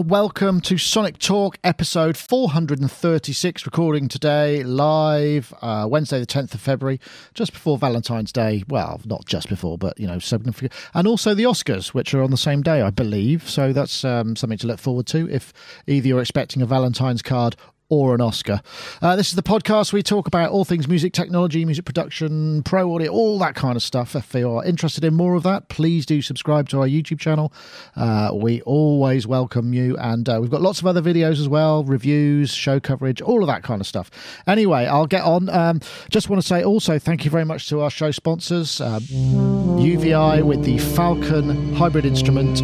welcome to Sonic Talk episode 436, recording today live uh, Wednesday, the 10th of February, just before Valentine's Day. Well, not just before, but you know, significant. And also the Oscars, which are on the same day, I believe. So that's um, something to look forward to if either you're expecting a Valentine's card or an Oscar. Uh, this is the podcast we talk about all things music technology, music production, pro audio, all that kind of stuff. If you're interested in more of that, please do subscribe to our YouTube channel. Uh, we always welcome you, and uh, we've got lots of other videos as well, reviews, show coverage, all of that kind of stuff. Anyway, I'll get on. Um, just want to say also thank you very much to our show sponsors, um, UVI with the Falcon hybrid instrument.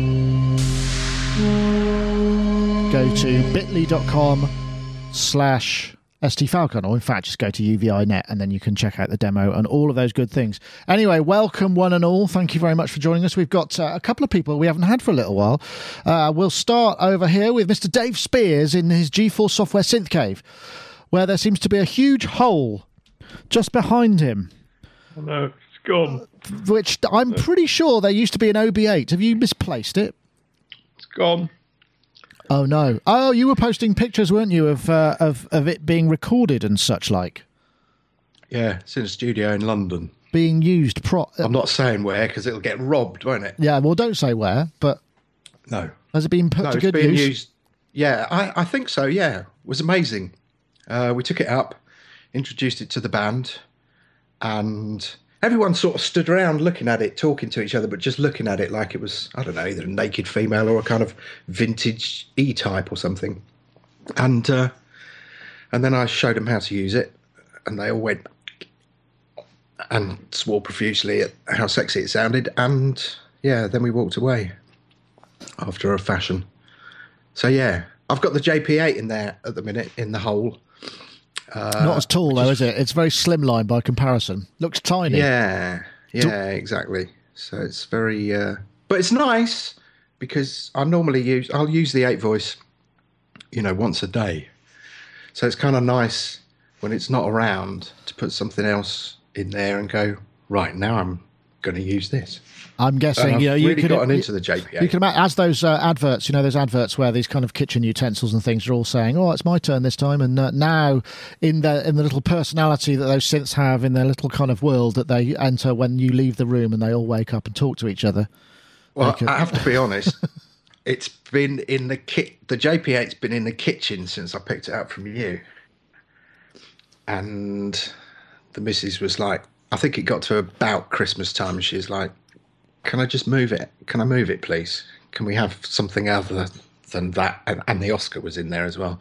Go to bit.ly.com slash ST Falcon, or in fact, just go to UVI.net and then you can check out the demo and all of those good things. Anyway, welcome one and all. Thank you very much for joining us. We've got uh, a couple of people we haven't had for a little while. Uh, we'll start over here with Mr. Dave Spiers in his GForce Software Synth Cave, where there seems to be a huge hole just behind him. No, it's gone. Which I'm pretty sure there used to be an OB8. Have you misplaced it? It's gone. Oh no! Oh, you were posting pictures, weren't you, of uh, of of it being recorded and such like Yeah, it's in a studio in London. being used. Pro- I'm not saying where because it'll get robbed, won't it? yeah, well, don't say where, but No. has it been put No, to good use? used. Yeah, I, I think so. Yeah, it was amazing. Uh, we took it up, introduced it to the band, and everyone sort of stood around looking at it, talking to each other, but just looking at it like it was, I don't know, either a naked female or a kind of vintage E type or something. And uh, and then I showed them how to use it, and they all went and swore profusely at how sexy it sounded. And yeah, then we walked away after a fashion. So yeah, I've got the JP8 in there at the minute in the hole. Not as tall though, is it? It's very slimline by comparison. Looks tiny. Yeah, yeah, exactly. So it's very, uh, but it's nice because I normally use I'll use the eight voice, you know, once a day. So it's kind of nice when it's not around to put something else in there and go right now. I'm going to use this. I'm And guessing. I've you know, you really could gotten into the JP8. You can imagine as those uh, adverts, you know, those adverts where these kind of kitchen utensils and things are all saying, "Oh, it's my turn this time," and uh, now in the in the little personality that those synths have in their little kind of world that they enter when you leave the room and they all wake up and talk to each other. Well, a- I have to be honest. it's been in the kit. The JP8's been in the kitchen since I picked it up from you. And the missus was like, I think it got to about Christmas time, and she's like, "Can I just move it? Can I move it, please? Can we have something other than that?" And, and the Oscar was in there as well.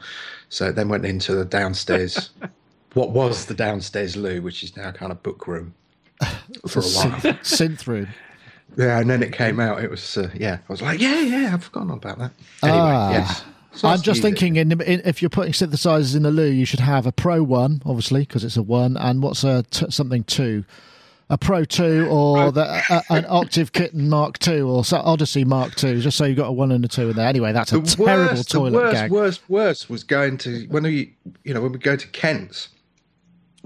So then went into the downstairs. what was the downstairs loo, which is now kind of book room for a while. Synth, synth room. Yeah, and then it came out. It was uh, yeah. I was like, yeah, yeah. I've forgotten about that. Anyway, Ah. yes. It's nice I'm just thinking, in, in, if you're putting synthesizers in the loo, you should have a Pro One, obviously, because it's a one, and what's a t- something two, a Pro Two, or the, a, an Octave Kitten Mark Two, or so, Odyssey Mark Two, just so you've got a one and a two in there. Anyway, that's a. The terrible worst, toilet the worst, gag. worst, worst was going to when we, you know, when we go to Kent's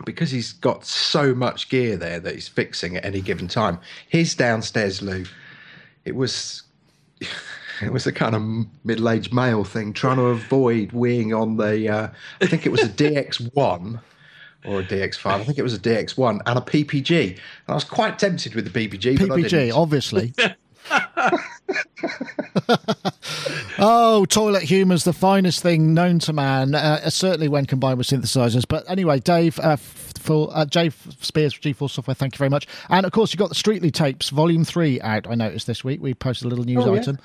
because he's got so much gear there that he's fixing at any given time. His downstairs loo, it was. It was a kind of middle-aged male thing, trying to avoid weeing on the. Uh, I think it was a DX1 or a DX5. I think it was a DX1 and a PPG. And I was quite tempted with the PPG. but I PPG, didn't. obviously. oh, toilet humour's the finest thing known to man, uh, certainly when combined with synthesizers. But anyway, Dave, uh, f- for uh, Dave Spiers for GForce Software, thank you very much. And of course, you've got the Streetly tapes, Volume Three, out. I noticed this week. We posted a little news Oh, yeah. item.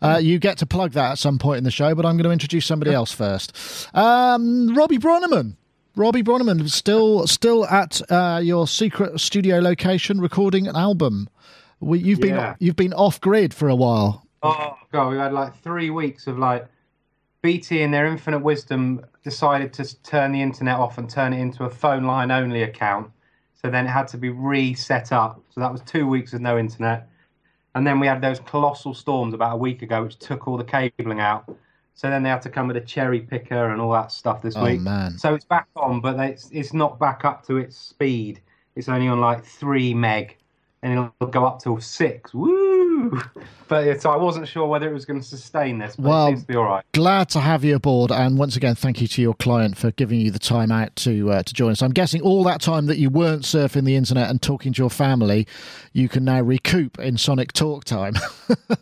Uh, you get to plug that at some point in the show, but I'm going to introduce somebody else first. Um, Robbie Bronnimann. Robbie Bronnimann still still at uh, your secret studio location recording an album. We, you've been you've been off grid for a while. Oh god, we had like three weeks of like BT in their infinite wisdom decided to turn the internet off and turn it into a phone line only account. So then it had to be reset up. So that was two weeks with no internet. And then we had those colossal storms about a week ago, which took all the cabling out. So then they had to come with a cherry picker and all that stuff this Oh, week. man. So it's back on, but it's it's not back up to its speed. It's only on like three meg, and it'll go up to six. Woo! Woo! But so I wasn't sure whether it was going to sustain this, but Well- it seems to be all right. Glad to have you aboard, and once again, thank you to your client for giving you the time out to uh, to join us. I'm guessing all that time that you weren't surfing the internet and talking to your family, you can now recoup in Sonic Talk time.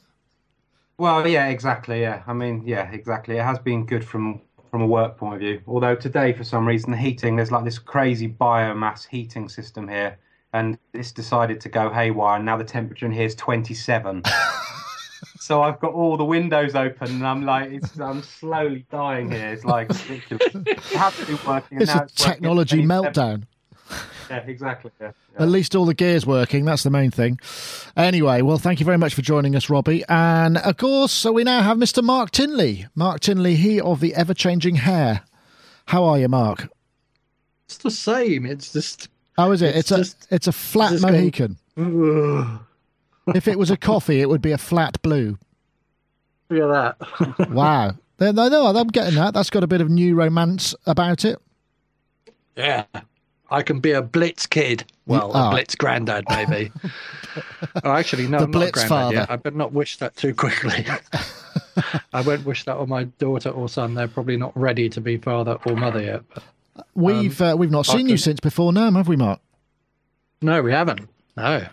Well, yeah, exactly. Yeah, I mean, yeah, exactly. It has been good from from a work point of view. Although today, for some reason, the heating there's like this crazy biomass heating system here, and it's decided to go haywire. And now the temperature in here is 27. so I've got all the windows open, and I'm like, it's, I'm slowly dying here. It's like ridiculous. It has to be working. and it's now a working at technology 27. meltdown. Yeah, exactly. Yeah. At least all the gears working. That's the main thing. Anyway, well, thank you very much for joining us, Robbie. And of course, so we now have Mr. Mark Tinley. Mark Tinley, he of the ever changing hair. How are you, Mark? It's the same. It's just. How is it? It's, It's a it's a flat just Mohican. Ugh. if it was a coffee, it would be a flat blue. Look at that. Wow. No, no, no, I'm getting that. That's got a bit of new romance about it. yeah. I can be a Blitz kid. Well, are. a ah. Blitz granddad, maybe. oh, actually, no, The I'm not a Blitz granddad father. yet. I better not wish that too quickly. I won't wish that on my daughter or son. They're probably not ready to be father or mother yet. But We've uh, we've not I seen you since before now, have we, Mark? no, we haven't. No.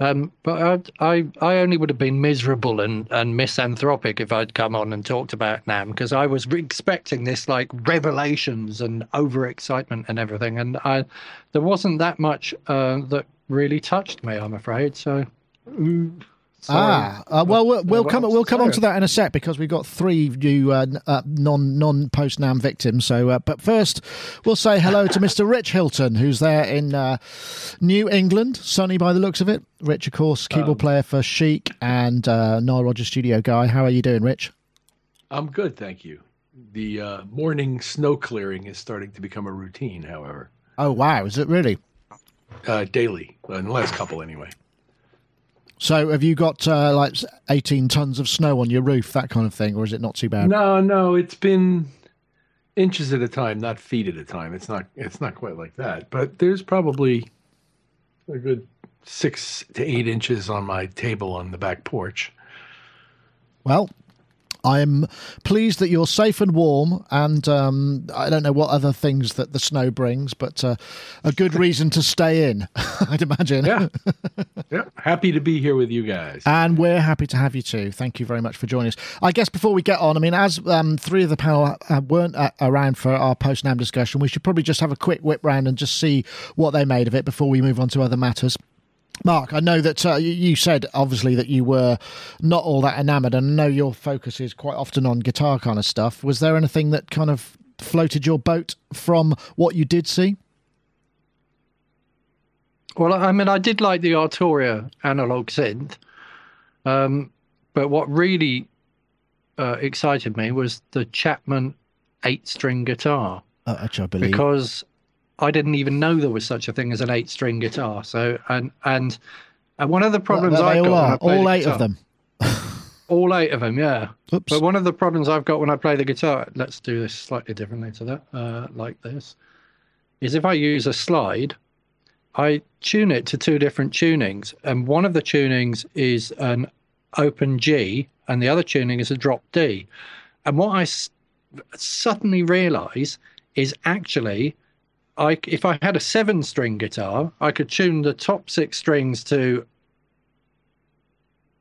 Um, but I, I, I only would have been miserable and, and misanthropic if I'd come on and talked about NAMM because I was re- expecting this like revelations and overexcitement and everything, and I, there wasn't that much uh, that really touched me. I'm afraid. So, mm, sorry. Ah, uh, well, we'll, we'll come we'll come on to that in a sec because we've got three new uh, uh, non non post NAMM victims. So, uh, but first, we'll say hello to Mr. Rich Hilton, who's there in uh, New England, sunny by the looks of it. Rich, of course, keyboard Um, player for Chic and uh, Nile Rodgers studio guy. How are you doing, Rich? I'm good, thank you. The uh, morning snow clearing is starting to become a routine, however, Oh wow, is it really? uh, daily, uh, in the last couple anyway. So, have you got uh, like eighteen tons of snow on your roof, that kind of thing, or is it not too bad? No, no, it's been inches at a time, not feet at a time. It's not it's not quite like that, but there's probably a good six to eight inches on my table on the back porch. Well, I'm pleased that you're safe and warm, and um, I don't know what other things that the snow brings, but uh, a good reason to stay in, I'd imagine. Yeah, yeah. Happy to be here with you guys. And we're happy to have you too. Thank you very much for joining us. I guess before we get on, I mean, as um, three of the panel uh, weren't uh, around for our post NAMM discussion, we should probably just have a quick whip round and just see what they made of it before we move on to other matters. Mark, I know that uh, you- said obviously that you were not all that enamoured, and I know your focus is quite often on guitar kind of stuff. Was there anything that kind of floated your boat from what you did see? Well, I mean, I did like the Arturia analog synth, um, but what really uh, excited me was the Chapman eight-string guitar Uh, which I believe. because I didn't even know there was such a thing as an eight-string guitar. So, and and and one of the problems Well, I've all got when I are, play all the eight of them. all eight of them, yeah. Oops. But one of the problems I've got when I play the guitar, let's do this slightly differently to that, uh, like this, is if I use a slide, I tune it to two different tunings. And one of the tunings is an open G, and the other tuning is a drop D. And what I s- suddenly realize is actually. I, if I had a seven string guitar, I could tune the top six strings to.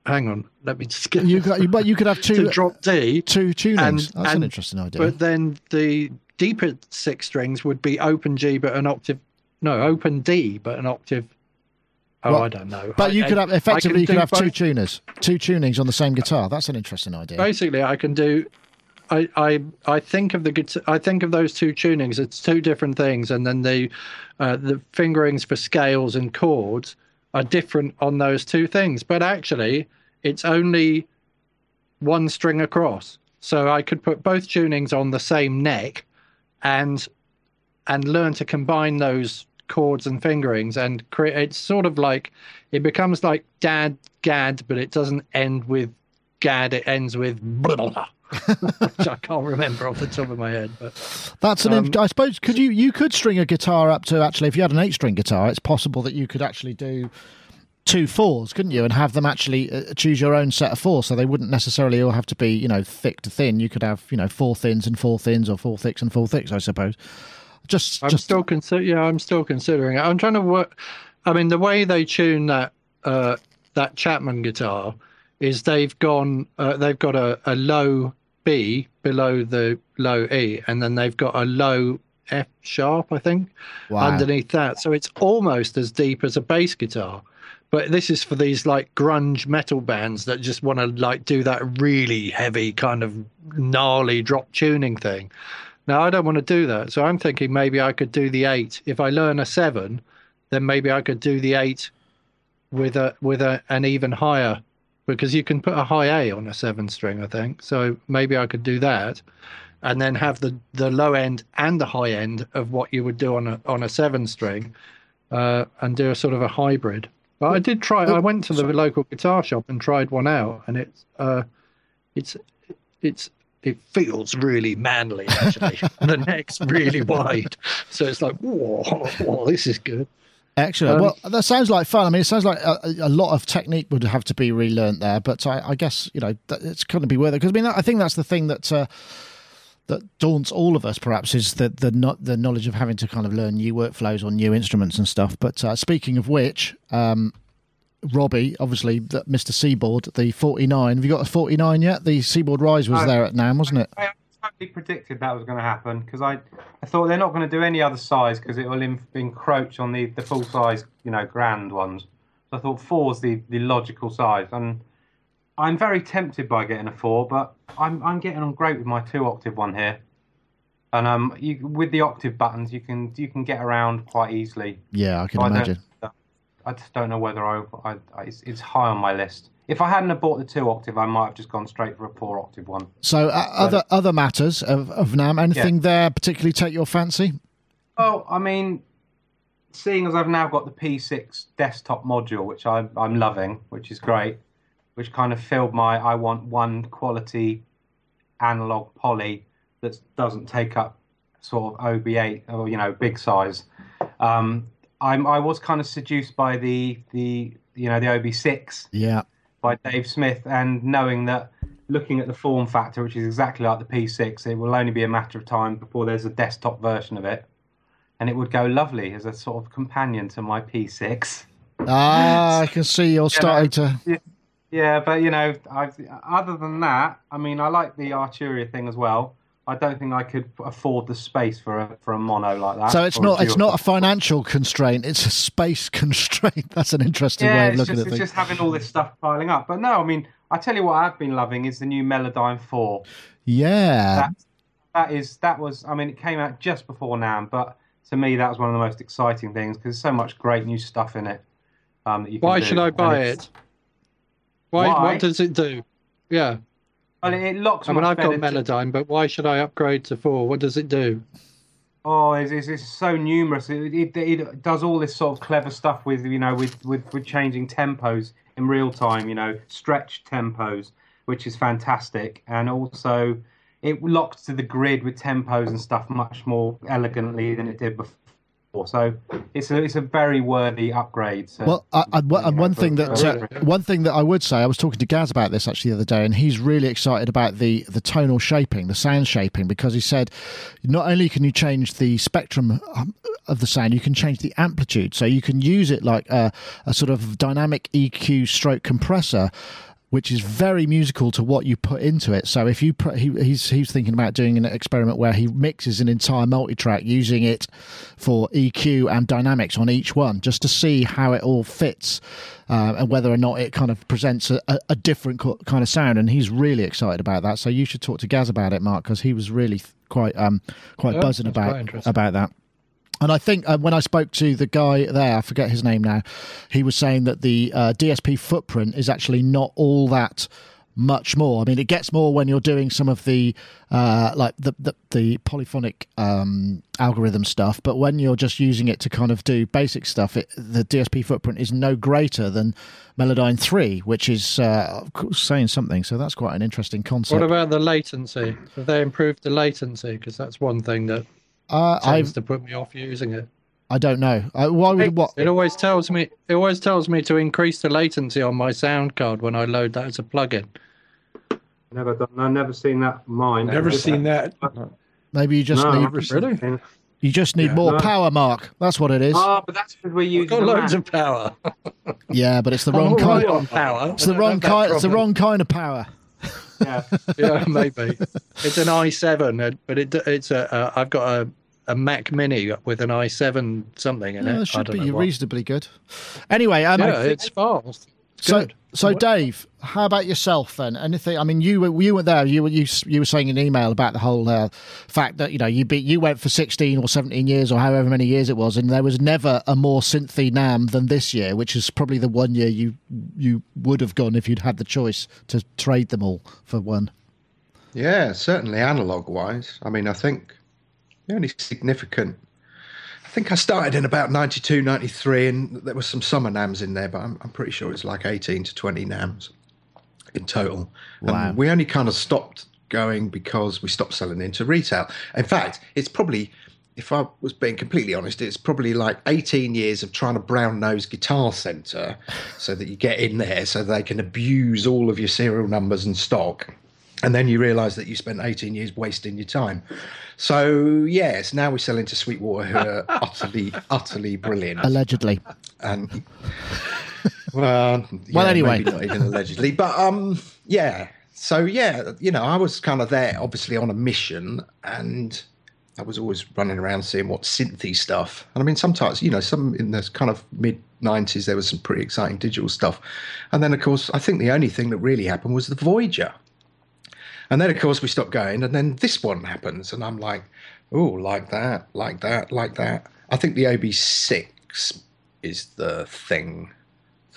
Hang on, let me just get You got, you, but you could have to two drop D, two tunings. and- That's an interesting idea. but then the deeper six strings would be open G, but an octave. No, open D, but an octave. Oh, Well, I don't know. But I- you could have effectively you could have two tuners, two tunings on the same guitar. That's an interesting idea. Basically, I can do. I, I I think of the I think of those two tunings. It's two different things, and then the uh, the fingerings for scales and chords are different on those two things. But actually, it's only one string across. So I could put both tunings on the same neck, and and learn to combine those chords and fingerings and create. It's sort of like it becomes like dad gad, but it doesn't end with gad. It ends with blah, blah, blah, which I can't remember off the top of my head. But That's an. Um, I suppose could you you could string a guitar up to actually if you had an eight string guitar, it's possible that you could actually do two fours, couldn't you? And have them actually uh, choose your own set of four, so they wouldn't necessarily all have to be, you know, thick to thin. You could have, you know, four thins and four thins, or four thicks and four thicks, I suppose. Just, I'm just still consider. Yeah, I'm still considering it. I'm trying to work. I mean, the way they tune that uh, that Chapman guitar is they've gone. Uh, they've got a, a low B below the low E, and then they've got a low F sharp, I think, Wow. underneath that. So it's almost as deep as a bass guitar. But this is for these like grunge metal bands that just want to like do that really heavy kind of gnarly drop tuning thing. Now I don't want to do that. So I'm thinking maybe I could do the eight. If I learn a seven, then maybe I could do the eight with a with a an even higher because you can put a high A on a seven string, I think. So maybe I could do that and then have the, the low end and the high end of what you would do on a on a seven string, uh, and do a sort of a hybrid. But I did try. I went to the local guitar shop and tried one out, and it's uh, it's it's it feels really manly actually. the neck's really wide, so it's like whoa, whoa this is good. Excellent. Um, well, that sounds like fun. I mean, it sounds like a, a lot of technique would have to be relearned there, but I, I guess you know it's going to be worth it because I mean, I think that's the thing that uh, that daunts all of us, perhaps, is the the not the knowledge of having to kind of learn new workflows on new instruments and stuff. But uh, speaking of which, um, Robbie, obviously, the, Mr. Seaboard, the forty nine. Have you got a forty nine yet? The Seaboard Rise was No. there at NAMM, wasn't it? I totally predicted that was going to happen because I, I thought they're not going to do any other size because it will en- encroach on the, the full size, you know, grand ones. So I thought four's the, the logical size, and I'm very tempted by getting a four, but I'm I'm getting on great with my two octave one here, and um, you with the octave buttons you can you can get around quite easily. Yeah, I can So I imagine. I just don't know whether I, I, I it's, it's high on my list. If I hadn't have bought the two octave, I might have just gone straight for a four octave one. So, uh, other other matters of, of NAMM, anything there particularly take your fancy? Well, I mean, seeing as I've now got the P6 desktop module, which I'm, I'm loving, which is great, which kind of filled my I want one quality analog poly that doesn't take up sort of OB8 or you know big size. Um, I'm I was kind of seduced by the the you know the OB6 Yeah, by Dave Smith, and knowing that looking at the form factor, which is exactly like the P6, it will only be a matter of time before there's a desktop version of it, and it would go lovely as a sort of companion to my P6. ah, I can see you're starting to. Yeah, but you know, I've, other than that, I mean, I like the Arturia thing as well. I don't think I could afford the space for a for a mono like that. So it's not it's not a financial constraint; it's a space constraint. That's an interesting way of it's looking just, at it's things. just having all this stuff piling up. But no, I mean, I tell you what, I've been loving is the new Melodyne Four. Yeah, that that is that was I mean it came out just before NAMM, but to me that was one of the most exciting things because there's so much great new stuff in it. Um, that you can Why do. should I buy it? Why, Why? What does it do? Yeah, Well, it, it locks. I mean, I've got Melodyne, but why should I upgrade to four? What does it do? Oh, it's, it's, it's so numerous. It, it, it does all this sort of clever stuff with you know with, with, with changing tempos in real time. You know, stretch tempos, which is fantastic, and also it locks to the grid with tempos and stuff much more elegantly than it did before. So it's a it's a very worthy upgrade. So, Well, I, I, one- and one thing that uh, one thing that I would say, I was talking to Gaz about this actually the other day, and he's really excited about the the tonal shaping, the sound shaping, because he said not only can you change the spectrum um, of the sound, you can change the amplitude, so you can use it like a, a sort of dynamic EQ stroke compressor. Which is very musical to what you put into it. So if you put, he, he's he's thinking about doing an experiment where he mixes an entire multi-track using it for EQ and dynamics on each one, just to see how it all fits uh, and whether or not it kind of presents a, a, different co- kind of sound. And he's really excited about that. So you should talk to Gaz about it, Mark, because he was really th- quite um quite Yeah, buzzing that's quite about about that. And I think uh, when I spoke to the guy there, I forget his name now, he was saying that the uh, DSP footprint is actually not all that much more. I mean, it gets more when you're doing some of the uh, like the the, the polyphonic um, algorithm stuff, but when you're just using it to kind of do basic stuff, it, the DSP footprint is no greater than Melodyne three, which is uh, saying something. So that's quite an interesting concept. What about the latency? Have they improved the latency? Because that's one thing that uh, tends I've to put me off using it. I don't know. Uh, why would what? It always tells me. It always tells me to increase the latency on my sound card when I load that as a plugin. Never done. I've never seen that. Mine. Never seen that. Maybe you just No, need never Really? you just need Yeah. more No. power, Mark. That's what it is. Oh, but that's because we're using Got loads Mac. of power. yeah, but it's the wrong all kind. right on power. It's the wrong kind. It's the wrong kind of power. Yeah. yeah, maybe. It's an i7, uh, but it, it's a. Uh, I've got a, a Mac Mini with an i7 something in Yeah, it. it I should don't be know reasonably good. Anyway, um, Yeah, it's fast. so good. so Dave, how about yourself then? Anything? I mean, you were you were there. You were you you were saying an email about the whole uh, fact that you know you be, you went for sixteen or seventeen years or however many years it was, and there was never a more synthy NAMM than this year, which is probably the one year you you would have gone if you'd had the choice to trade them all for one. Yeah, certainly analog wise. I mean, I think the only significant. I think I started in about 92, 93, and there was some summer NAMMs in there, but I'm, I'm pretty sure it's like 18 to 20 NAMMs in total. Wow. And we only kind of stopped going because we stopped selling into retail. In fact, it's probably, if I was being completely honest, it's probably like 18 years of trying to brown nose Guitar Center so that you get in there so they can abuse all of your serial numbers and stock and then you realise that you spent 18 years wasting your time. So yes, now we sell into Sweetwater, who are utterly, utterly brilliant. Allegedly, And well, Well, anyway. maybe not even allegedly, but um, yeah. So yeah, you know, I was kind of there, obviously on a mission, and I was always running around seeing what synthy stuff. And I mean, sometimes, you know, some in the kind of mid 90s, there was some pretty exciting digital stuff. And then, of course, I think the only thing that really happened was the Voyager. And then, of course, we stopped going, and then this one happens, and I'm like, oh, like that, like that, like that. I think the OB6 is the thing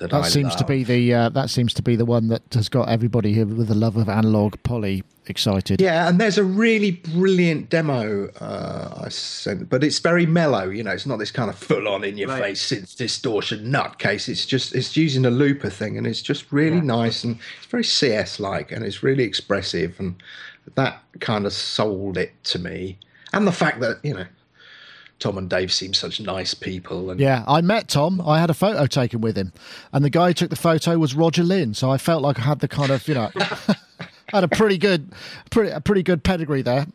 that, that I seems to be the uh, that seems to be the one that has got everybody here with the love of analog poly excited. Yeah, and there's a really brilliant demo uh, I sent, but it's very mellow. You know, it's not this kind of full-on in-your-face synth distortion nutcase. It's just it's using a looper thing, and it's just really Yeah. nice and it's very CS-like, and it's really expressive, and that kind of sold it to me. And the fact that you know, Tom and Dave seem such nice people, and Yeah, I met Tom. I had a photo taken with him, and the guy who took the photo was Roger Linn. So I felt like I had the kind of you know, had a pretty good, pretty a pretty good pedigree there.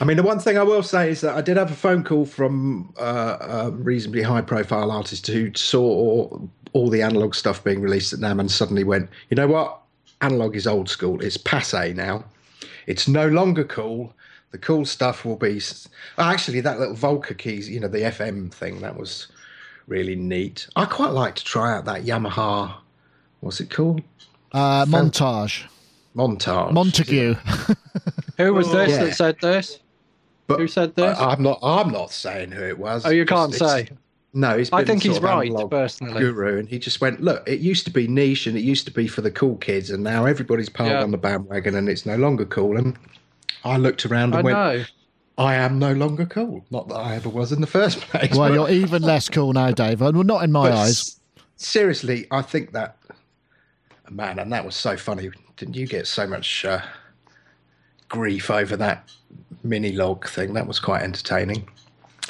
I mean, the one thing I will say is that I did have a phone call from uh, a reasonably high profile artist who saw all the analog stuff being released at NAMM and suddenly went, you know what? Analog is old school. It's passe now. It's no longer cool. The cool stuff will be. Actually, that little Volca keys, you know, the FM thing, that was really neat. I quite like to try out that Yamaha. What's it called? Uh, montage, Montage. Montague. Who was this Yeah. that said this? But Who said this? I, am not. I'm not saying who it was. oh, you can't it's- say. No, he's I think he's right, personally. Guru, and he just went, look, it used to be niche and it used to be for the cool kids, and now everybody's piled Yeah. on the bandwagon, and it's no longer cool. And I looked around I and went, know. I am no longer cool. Not that I ever was in the first place. well, but- you're even less cool now, Dave. Well, not in my but eyes. s- Seriously, I think that man, and that was so funny. Didn't you get so much uh, grief over that minilogue thing? That was quite entertaining.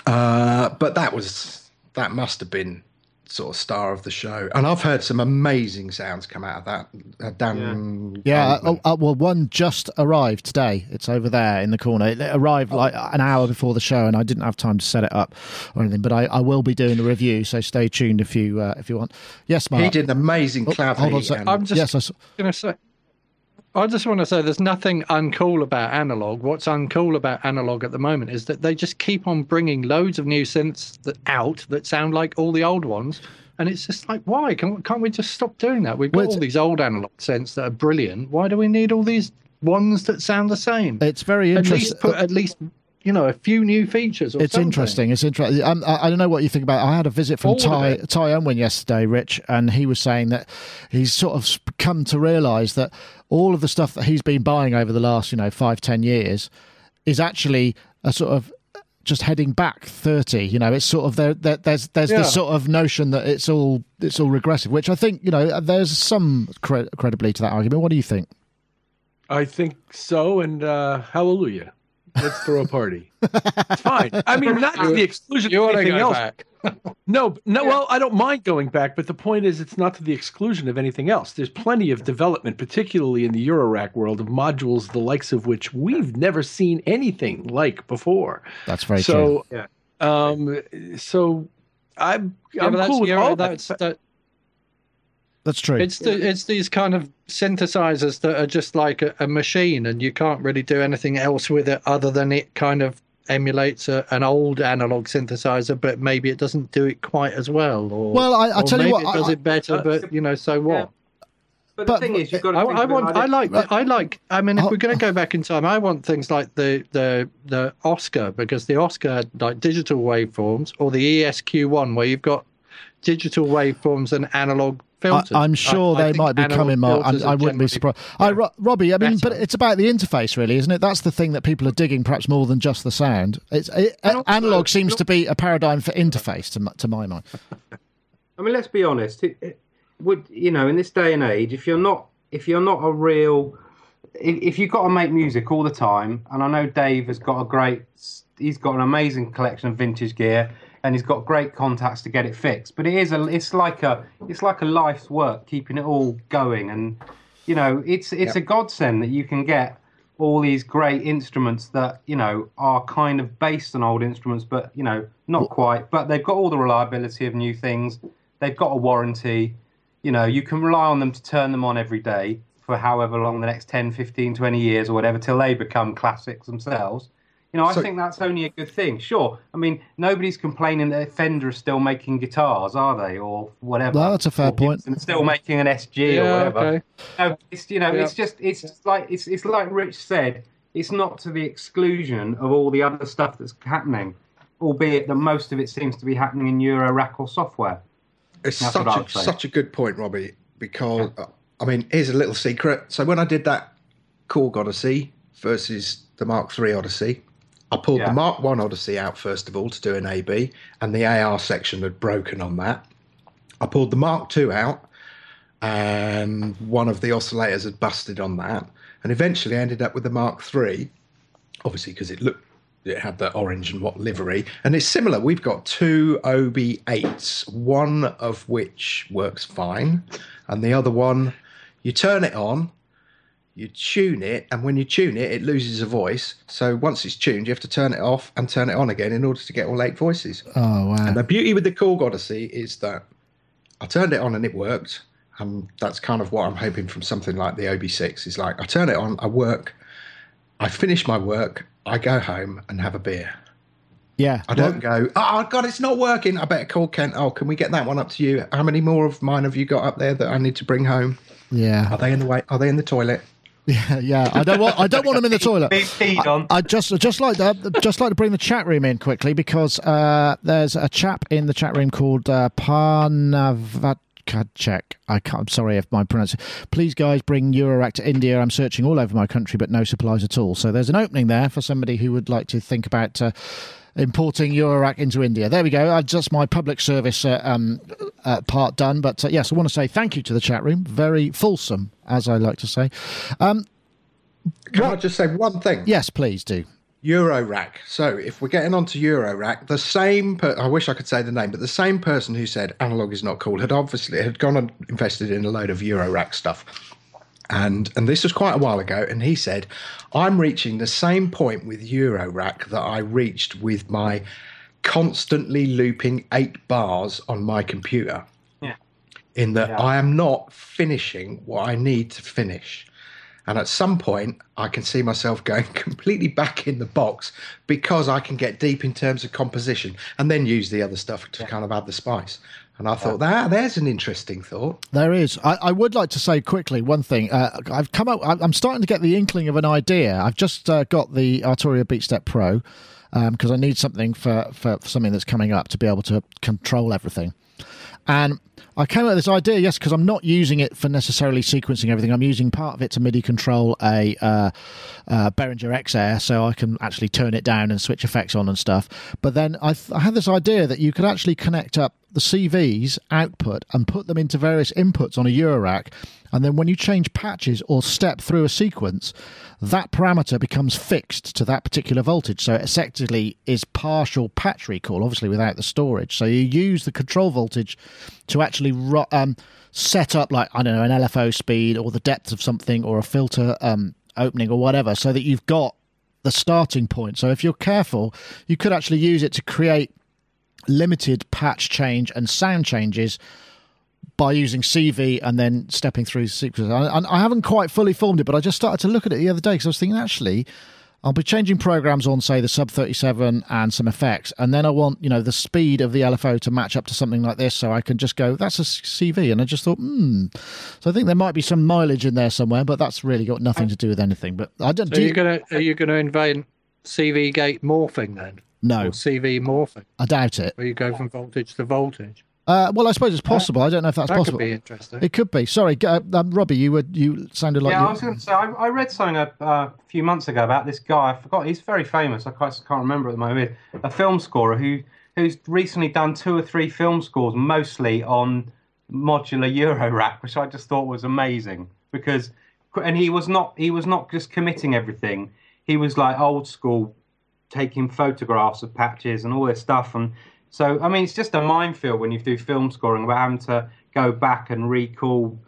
Uh, but that was that must have been sort of star of the show. And I've heard some amazing sounds come out of that. Uh, Dan, Yeah, Goldman. uh, uh, well, one just arrived today. It's over there in the corner. It arrived like an hour before the show, and I didn't have time to set it up or anything. But I, I will be doing a review, so stay tuned if you uh, if you want. Yes, Mark. he did an amazing Oh, clavy. hold on a sec. I'm just yes, I s- going to say. I just want to say there's nothing uncool about analog. What's uncool about analog at the moment is that they just keep on bringing loads of new synths that out that sound like all the old ones. And it's just like, why? Can, can't we just stop doing that? We've got Well, all these old analog synths that are brilliant. Why do we need all these ones that sound the same? it's very interesting. At least put at least, you know, a few new features. Or It's something. interesting. It's interesting. Um, I, I don't know what you think about. I had a visit from Forward Ty a Ty Unwin yesterday, Rich, and he was saying that he's sort of come to realise that all of the stuff that he's been buying over the last, you know, five ten years, is actually a sort of just heading back 30 you know it's sort of there, there there's there's Yeah. this sort of notion that it's all it's all regressive which i think you know there's some cre- credibility to that argument what do you think I think so, and uh, hallelujah. Let's throw a party. it's fine. I mean, not to the exclusion You of anything go else. back? No, no. Well, I don't mind going back, but the point is, it's not to the exclusion of anything else. There's plenty of development, particularly in the Eurorack world, of modules the likes of which we've never seen anything like before. That's very true. so, Yeah. um, so I'm Yeah, I'm that's, cool with yeah, all that's, that. That, That's true. it's the, it's these kind of synthesizers that are just like a, a machine, and you can't really do anything else with it other than it kind of emulates a, an old analog synthesizer, but maybe it doesn't do it quite as well. Or Well, I- I'll or tell you what, it does I- it better, uh, but you know, so what? But, But- the thing is, you've got to. I, think I want. I like. Right. I like. I mean, if Oh. we're going to go back in time, I want things like the the the Oscar because the Oscar had like digital waveforms, or the ESQ one where you've got digital waveforms and analog I, filters. I'm sure I- I they think might be coming, Mark. I, I wouldn't be generally surprised. I, Ro- Robbie, I mean, but it's about the interface, really, isn't it? That's the thing that people are digging, perhaps more than just the sound. It's it, also- analog seems to be a paradigm for interface, to, to my mind. I mean, let's be honest. It, it would you know in this day and age, if you're not if you're not a real if, if you've got to make music all the time, and I know Dave has got a great he's got an amazing collection of vintage gear and he's got great contacts to get it fixed. But it is a it's like a it's like a life's work keeping it all going, and you know it's it's a godsend that you can get all these great instruments that you know are kind of based on old instruments, but you know not quite. But they've got all the reliability of new things. They've got a warranty. You know you can rely on them to turn them on every day for however long the next 10, 15, 20 years or whatever till they become classics themselves. You know, I So- think that's only a good thing. Sure. I mean, nobody's complaining that Fender is still making guitars, are they, or whatever? Well, that's a fair Or point. Gibson's still making an SG or whatever. okay. No, it's you know, Yeah. it's just it's just like it's it's like Rich said. It's not to the exclusion of all the other stuff that's happening, albeit that most of it seems to be happening in Euro rack or software. It's That's such I a, would say. such a good point, Robbie. Because uh, I mean, here's a little secret. So when I did that Korg Odyssey versus the Mark III Odyssey, I pulled Yeah. the Mark One Odyssey out first of all to do an AB, and the AR section had broken on that. I pulled the Mark II out, and one of the oscillators had busted on that, and eventually I ended up with the Mark III, obviously because it looked it had the orange and what livery and it's similar we've got two ob8s one of which works fine and the other one you turn it on you tune it and when you tune it it loses a voice so once it's tuned you have to turn it off and turn it on again in order to get all eight voices Oh, wow. and the beauty with the Korg Odyssey is that I turned it on and it worked. And that's kind of what I'm hoping from something like the OB6 is like I turn it on, I work, I finish my work, I go home and have a beer. Yeah. I don't go, oh God, it's not working. I better call Kent. Oh, can we get that one up to you? How many more of mine have you got up there that I need to bring home? Yeah. Are they in the way? Are they in the toilet? Yeah, yeah. I don't want. I don't want them in the toilet. On. I just just like to, just like to bring the chat room in quickly because uh, there's a chap in the chat room called uh, Parnavakacek. I can't, I'm sorry if my pronunciation. Please, guys, bring Eurorack to India. I'm searching all over my country, but no supplies at all. So there's an opening there for somebody who would like to think about. Uh, Importing Eurorack into India. There we go. Uh, just my public service uh, um, uh, part done. But uh, yes, I want to say thank you to the chat room. Very fulsome, as I like to say. Um, Can I just say one thing? yes, please do. Eurorack. So if we're getting onto Eurorack, the same per- I wish I could say the name, but the same person who said analog is not cool had obviously had gone and invested in a load of Eurorack stuff. And and this was quite a while ago, and he said, I'm reaching the same point with Eurorack that I reached with my constantly looping eight bars on my computer. Yeah. In that Yeah. I am not finishing what I need to finish. And at some point, I can see myself going completely back in the box because I can get deep in terms of composition and then use the other stuff to kind of add the spice. And I thought, ah, there's an interesting thought. There is. I, I would like to say quickly one thing. Uh, I've come up. I'm starting to get the inkling of an idea. I've just uh, got the Arturia BeatStep Pro because I need something for, for something that's coming up to be able to control everything. And I came up with this idea, yes, because I'm not using it for necessarily sequencing everything. I'm using part of it to MIDI control a uh, uh, Behringer X-Air, so I can actually turn it down and switch effects on and stuff. But then I, th- I had this idea that you could actually connect up the CVs output and put them into various inputs on a Eurorack. And then when you change patches or step through a sequence, that parameter becomes fixed to that particular voltage. So it effectively is partial patch recall, obviously without the storage. So you use the control voltage to actually um, set up, like, I don't know, an LFO speed or the depth of something or a filter um, opening or whatever, so that you've got the starting point. So if you're careful, you could actually use it to create limited patch change and sound changes by using CV and then stepping through sequences. I, I haven't quite fully formed it, but I just started to look at it the other day because I was thinking, actually, I'll be changing programs on, say, the Sub 37 and some effects, and then I want, you know, the speed of the LFO to match up to something like this, so I can just go, that's a CV, and I just thought, hmm. So I think there might be some mileage in there somewhere, but that's really got nothing to do with anything. But I don't. So do you gonna are you gonna invent CV gate morphing then? No, or CV morphing. I doubt it. Where you go from voltage to voltage. Uh, well, I suppose it's possible. I don't know if that's that possible. Could be interesting. It could be. Sorry, uh, um, Robbie, you were you sounded like yeah. You... I was going to say I, I, read something a, a, few months ago about this guy. I forgot. He's very famous. I can't, can't remember at the moment. A film scorer who who's recently done two or three film scores, mostly on modular Euro Eurorack, which I just thought was amazing because and he was not he was not just committing everything. He was like old school, taking photographs of patches and all this stuff and so, I mean, it's just a minefield when you do film scoring about having to go back and recall,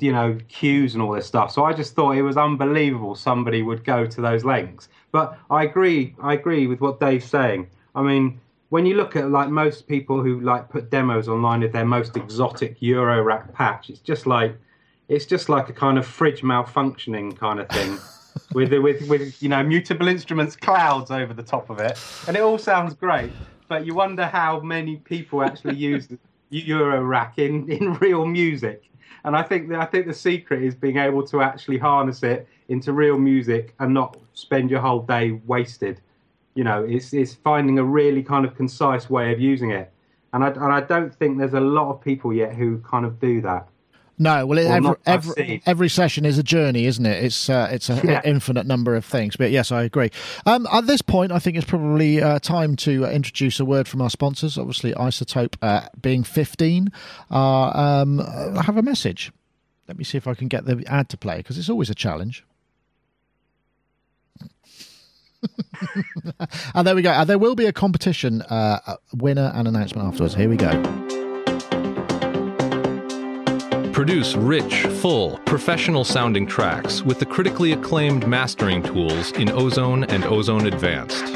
you know, cues and all this stuff. So I just thought it was unbelievable somebody would go to those lengths. But I agree, I agree with what Dave's saying. I mean, when you look at like most people who like put demos online of their most exotic Eurorack patch, it's just like it's just like a kind of fridge malfunctioning kind of thing. with with with you know mutable instruments clouds over the top of it, and it all sounds great but you wonder how many people actually use Eurorack in, in real music. And I think that, I think the secret is being able to actually harness it into real music and not spend your whole day wasted. You know, it's it's finding a really kind of concise way of using it. And I and I don't think there's a lot of people yet who kind of do that. No, well, every every, every, session is a journey, isn't it? It's uh, it's an yeah. infinite number of things. But yes, I agree. Um, at this point, I think it's probably uh, time to uh, introduce a word from our sponsors. Obviously, iZotope uh, being fifteen, uh, um, I have a message. Let me see if I can get the ad to play because it's always a challenge. and there we go. there will be a competition uh, winner and announcement afterwards. Here we go. Produce rich, full, professional sounding tracks with the critically acclaimed mastering tools in Ozone and Ozone Advanced.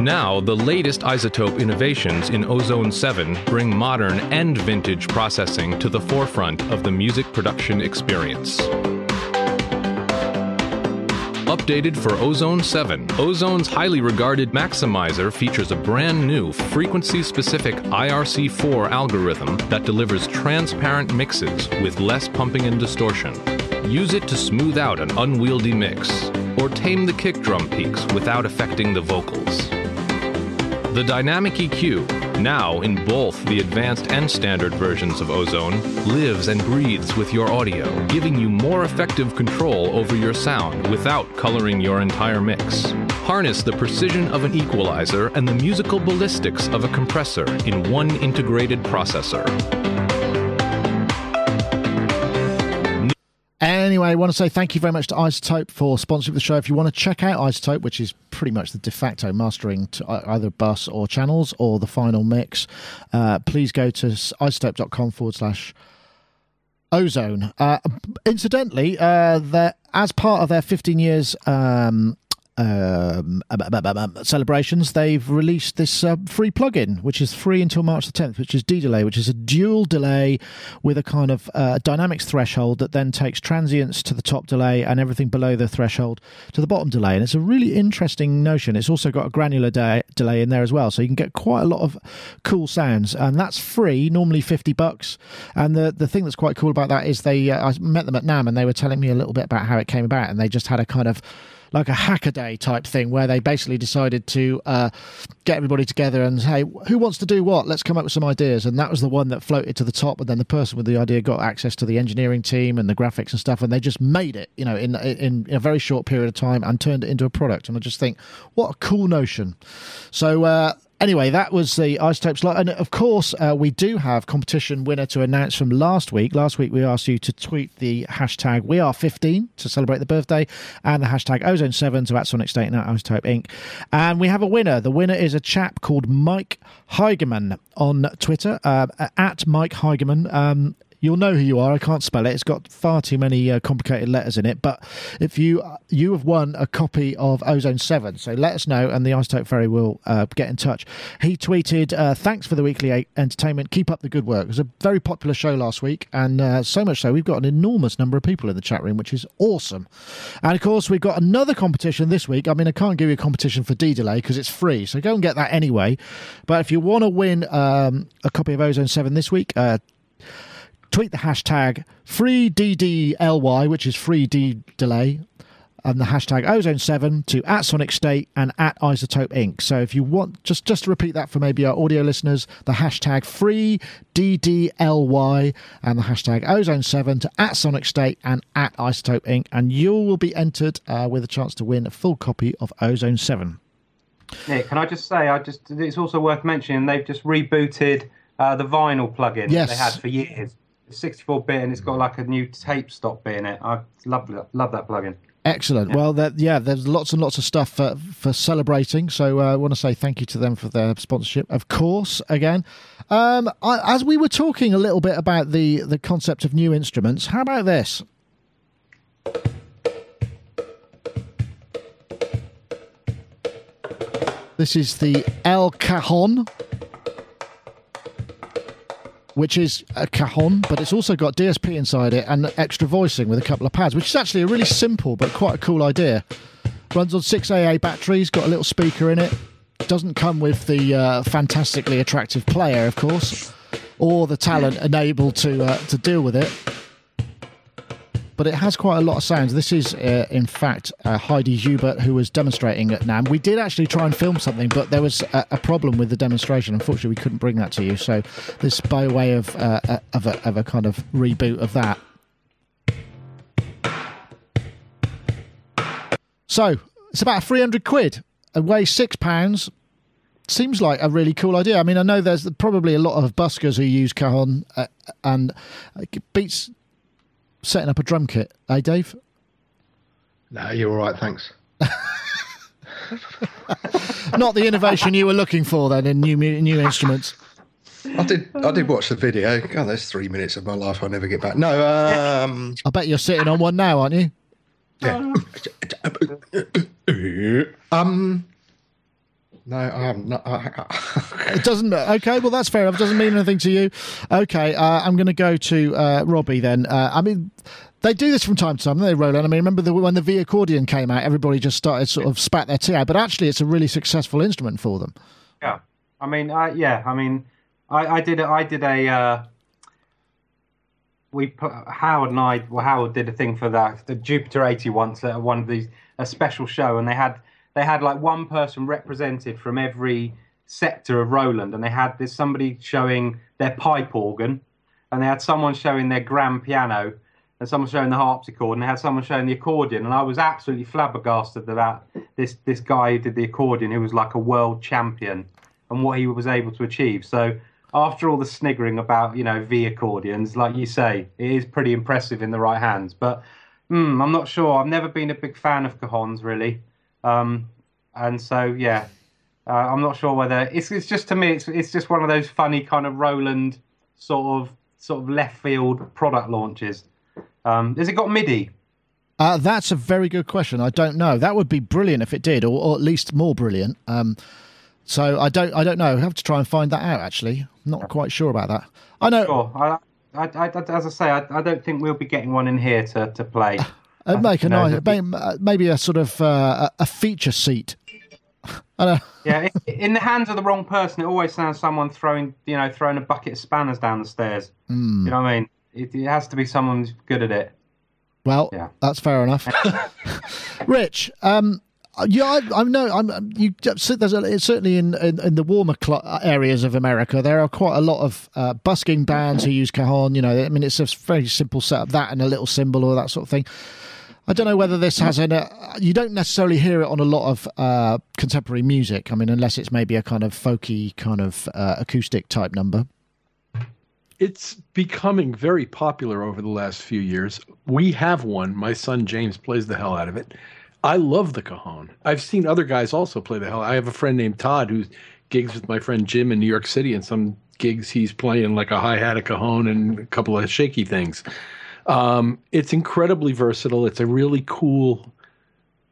Now, the latest iZotope innovations in Ozone 7 bring modern and vintage processing to the forefront of the music production experience. Updated for Ozone 7, Ozone's highly regarded maximizer features a brand new frequency specific IRC4 algorithm that delivers transparent mixes with less pumping and distortion. Use it to smooth out an unwieldy mix, or tame the kick drum peaks without affecting the vocals. The Dynamic EQ, now in both the advanced and standard versions of Ozone, lives and breathes with your audio, giving you more effective control over your sound without coloring your entire mix. Harness the precision of an equalizer and the musical ballistics of a compressor in one integrated processor. Anyway, I want to say thank you very much to iZotope for sponsoring the show. If you want to check out iZotope, which is pretty much the de facto mastering to either bus or channels or the final mix, uh, please go to izotope.com forward slash ozone. Uh, incidentally, uh, as part of their 15 years um, um, celebrations, they've released this uh, free plugin, which is free until March the 10th, which is D delay, which is a dual delay with a kind of uh, dynamics threshold that then takes transients to the top delay and everything below the threshold to the bottom delay. And it's a really interesting notion. It's also got a granular de- delay in there as well, so you can get quite a lot of cool sounds. And that's free, normally 50 bucks. And the, the thing that's quite cool about that is they, uh, I met them at NAMM and they were telling me a little bit about how it came about, and they just had a kind of like a hackaday type thing where they basically decided to uh, get everybody together and hey, who wants to do what? Let's come up with some ideas. And that was the one that floated to the top. And then the person with the idea got access to the engineering team and the graphics and stuff, and they just made it, you know, in in, in a very short period of time and turned it into a product. And I just think, what a cool notion. So. Uh, anyway, that was the iZotope slot, and of course, uh, we do have competition winner to announce from last week. Last week, we asked you to tweet the hashtag We Are 15 to celebrate the birthday, and the hashtag Ozone 7 to at Sonic State and at iZotope Inc. And we have a winner. The winner is a chap called Mike Heigerman on Twitter uh, at Mike Heigerman. Um, You'll know who you are. I can't spell it. It's got far too many uh, complicated letters in it. But if you you have won a copy of Ozone Seven, so let us know, and the iZotope Ferry will uh, get in touch. He tweeted, uh, "Thanks for the weekly entertainment. Keep up the good work." It was a very popular show last week, and uh, so much so we've got an enormous number of people in the chat room, which is awesome. And of course, we've got another competition this week. I mean, I can't give you a competition for D Delay because it's free, so go and get that anyway. But if you want to win um, a copy of Ozone Seven this week uh, tweet the hashtag FreeDDLY, which is free D delay, and the hashtag Ozone7 to at Sonic State and at iZotope Inc. So if you want, just just to repeat that for maybe our audio listeners, the hashtag FreeDDLY and the hashtag Ozone7 to at Sonic State and at iZotope Inc. And you will be entered uh, with a chance to win a full copy of Ozone 7. Yeah, can I just say, I just it's also worth mentioning they've just rebooted uh, the vinyl plugin Yes. they had for years. It's 64 bit and it's got like a new tape stop bit in it. I love that, love that plugin. Excellent. Well, there, yeah, there's lots and lots of stuff for, for celebrating. So uh, I want to say thank you to them for their sponsorship. Of course, again, um, I, as we were talking a little bit about the the concept of new instruments, how about this? This is the El Cajon, which is a cajon, but it's also got DSP inside it and extra voicing with a couple of pads, which is actually a really simple but quite a cool idea. Runs on 6AA batteries, got a little speaker in it. Doesn't come with the uh, fantastically attractive player, of course, or the talent enabled to uh, to deal with it. But it has quite a lot of sounds. This is, uh, in fact, uh, Heidi Hubert who was demonstrating at NAMM. We did actually try and film something, but there was a, a problem with the demonstration. Unfortunately, we couldn't bring that to you. So, this by way of uh, uh, of, a, of a kind of reboot of that. So it's about three hundred quid. It weighs six pounds. Seems like a really cool idea. I mean, I know there's probably a lot of buskers who use cajon, uh, and it beats setting up a drum kit. Eh, Dave? No, you're all right, thanks. Not the innovation you were looking for then in new new instruments. I did. I did watch the video. God, there's three minutes of my life I'll never get back. No, um, I bet you're sitting on one now, aren't you? yeah. um, no, I haven't. No, I, I, It doesn't. Okay, well that's fair enough. It doesn't mean anything to you. Okay, uh, I'm going to go to uh, Robbie then. Uh, I mean, they do this from time to time. don't They roll on. I mean, remember the, when the V accordion came out, everybody just started sort of spat their tea out. But actually, it's a really successful instrument for them. Yeah, I mean, I, yeah, I mean, I, I did, a- I did a. Uh, we put Howard and I. Well, Howard did a thing for that the Jupiter 80 once at one of these a special show, and they had they had like one person represented from every sector of Roland, and they had this somebody showing their pipe organ, and they had someone showing their grand piano, and someone showing the harpsichord, and they had someone showing the accordion, and I was absolutely flabbergasted about this this guy who did the accordion, who was like a world champion, and what he was able to achieve. So after all the sniggering about you know V accordions, like you say, it is pretty impressive in the right hands. But hmm, I'm not sure. I've never been a big fan of cajons really, um, and so yeah, uh, I'm not sure whether it's it's just to me it's it's just one of those funny kind of Roland sort of sort of left field product launches. Um, has it got MIDI? Uh, that's a very good question. I don't know. That would be brilliant if it did, or, or at least more brilliant. Um, so I don't. I don't know. I have to try and find that out. Actually, not quite sure about that. I know. Sure. I, I, I, as I say, I, I don't think we'll be getting one in here to, to play. Uh, make a nice, uh, maybe a sort of uh, a feature seat. I don't. Yeah, in the hands of the wrong person, it always sounds someone throwing, you know, throwing a bucket of spanners down the stairs. Hmm. You know what I mean? It, it has to be someone who's good at it. Well, Yeah. that's fair enough. Rich, um, yeah, I, I know. I'm you. so There's a, certainly in, in in the warmer cl- areas of America, there are quite a lot of uh, busking bands who use cajon. You know, I mean, it's a very simple setup, that and a little cymbal or that sort of thing. I don't know whether this has an. Uh, you don't necessarily hear it on a lot of uh, contemporary music. I mean, unless it's maybe a kind of folky, kind of uh, acoustic type number. It's becoming very popular over the last few years. We have one. My son James plays the hell out of it. I love the cajon. I've seen other guys also play the hell. I have a friend named Todd who gigs with my friend Jim in New York City, and some gigs he's playing like a hi hat, a cajon, and a couple of shaky things. Um, it's incredibly versatile. It's a really cool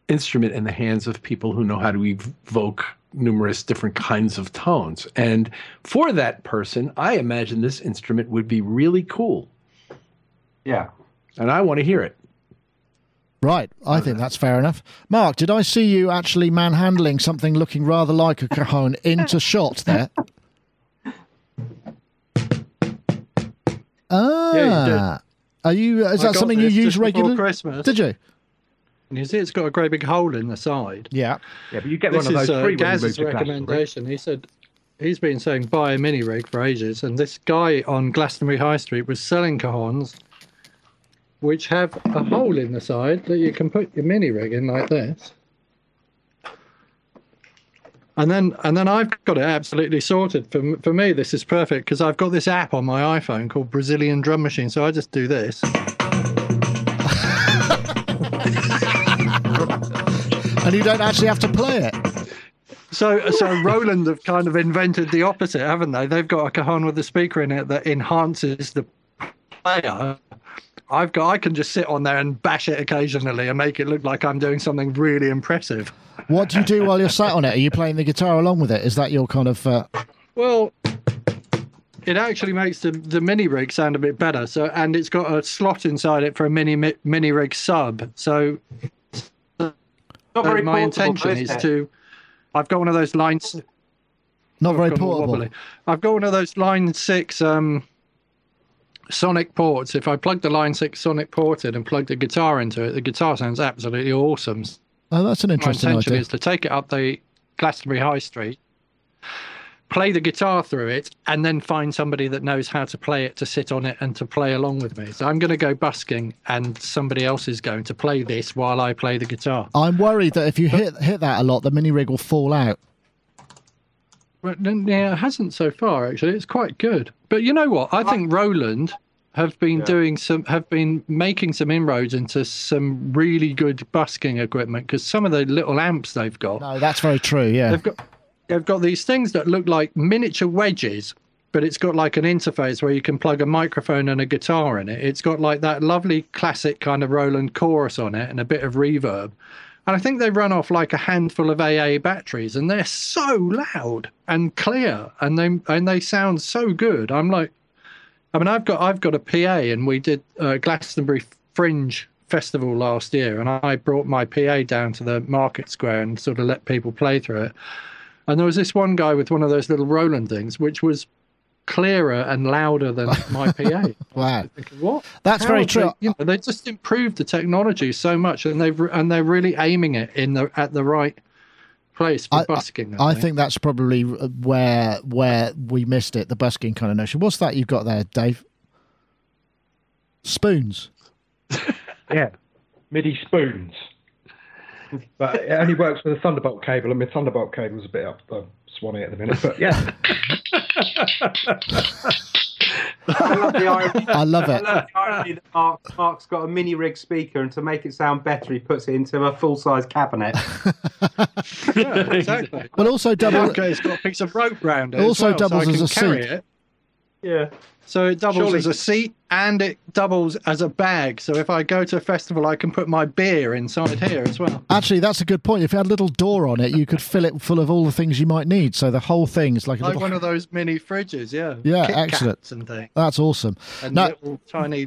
instrument in the hands of people who know how to evoke numerous different kinds of tones. And for that person, I imagine this instrument would be really cool. Yeah. And I want to hear it. Right, I think that's fair enough. Mark, did I see you actually manhandling something looking rather like a cajon into shot there? Ah, Yeah, you did. Are you? Is I that something you use regularly? Christmas. Did you? And you see, it's got a great big hole in the side. Yeah. Yeah, but you get This one of is those uh, free when you Gaz's move to Glastonbury. recommendation. He said he's been saying buy a mini rig for ages, and this guy on Glastonbury High Street was selling cajons, which have a hole in the side that you can put your mini rig in like this. And then, and then I've got it absolutely sorted. For for me, this is perfect because I've got this app on my iPhone called Brazilian Drum Machine. So I just do this, And you don't actually have to play it. So, so Roland have kind of invented the opposite, haven't they? They've got a cajon with a speaker in it that enhances the player. I've got, I can just sit on there and bash it occasionally and make it look like I'm doing something really impressive. What do you do while you're sat on it? Are you playing the guitar along with it? Is that your kind of? Uh, Well, it actually makes the the mini rig sound a bit better. So, and it's got a slot inside it for a mini mi- mini rig sub. So, Not very my intention is it? to. I've got one of those lines. not very I've gone all portable. wobbly. I've got one of those Line Six um, Sonic ports. If I plug the Line Six Sonic port in and plug the guitar into it, the guitar sounds absolutely awesome. Oh, that's an interesting My intention idea. is to take it up the Glastonbury High Street, play the guitar through it, and then find somebody that knows how to play it to sit on it and to play along with me. So I'm going to go busking, and somebody else is going to play this while I play the guitar. I'm worried that if you hit hit that a lot, the mini rig will fall out. But yeah, it hasn't so far actually. It's quite good. But you know what? I think Roland have been doing some have been making some inroads into some really good busking equipment because some of the little amps they've got No, that's very true. Yeah. they've got they've got these things that look like miniature wedges but it's got like an interface where you can plug a microphone and a guitar in it it's got like that lovely classic kind of roland chorus on it and a bit of reverb and i think they run off like a handful of aa batteries and they're so loud and clear and they and they sound so good. I'm like i mean i've got i've got a pa and we did uh, glastonbury fringe festival last year and i brought my pa down to the market square and sort of let people play through it. And there was this one guy with one of those little Roland things, which was clearer and louder than my PA. Wow. Thinking, what? That's How very true. They, you know, they just improved the technology so much, and they've and they're really aiming it in the at the right place for I- busking. I think that's probably uh, where where we missed it, the busking kind of notion. What's that you've got there, Dave? Spoons. Yeah, MIDI spoons. But it only works with a Thunderbolt cable, and my Thunderbolt cable's is a bit up the swanny at the minute. But yeah, I love the irony. I love I it. love the irony that Mark, Mark's got a mini rig speaker, and to make it sound better, he puts it into a full size cabinet. yeah, exactly. But also double. Okay, it's got a piece of rope round it. Also as well, doubles so I as a carry seat. It. Yeah. So it doubles Surely- as a seat and it doubles as a bag. So if I go to a festival, I can put my beer inside here as well. Actually, that's a good point. If you had a little door on it, you could fill it full of all the things you might need. So the whole thing is like a Like little. one of those mini fridges, yeah. Yeah, Kit excellent. And things. That's awesome. And No, little tiny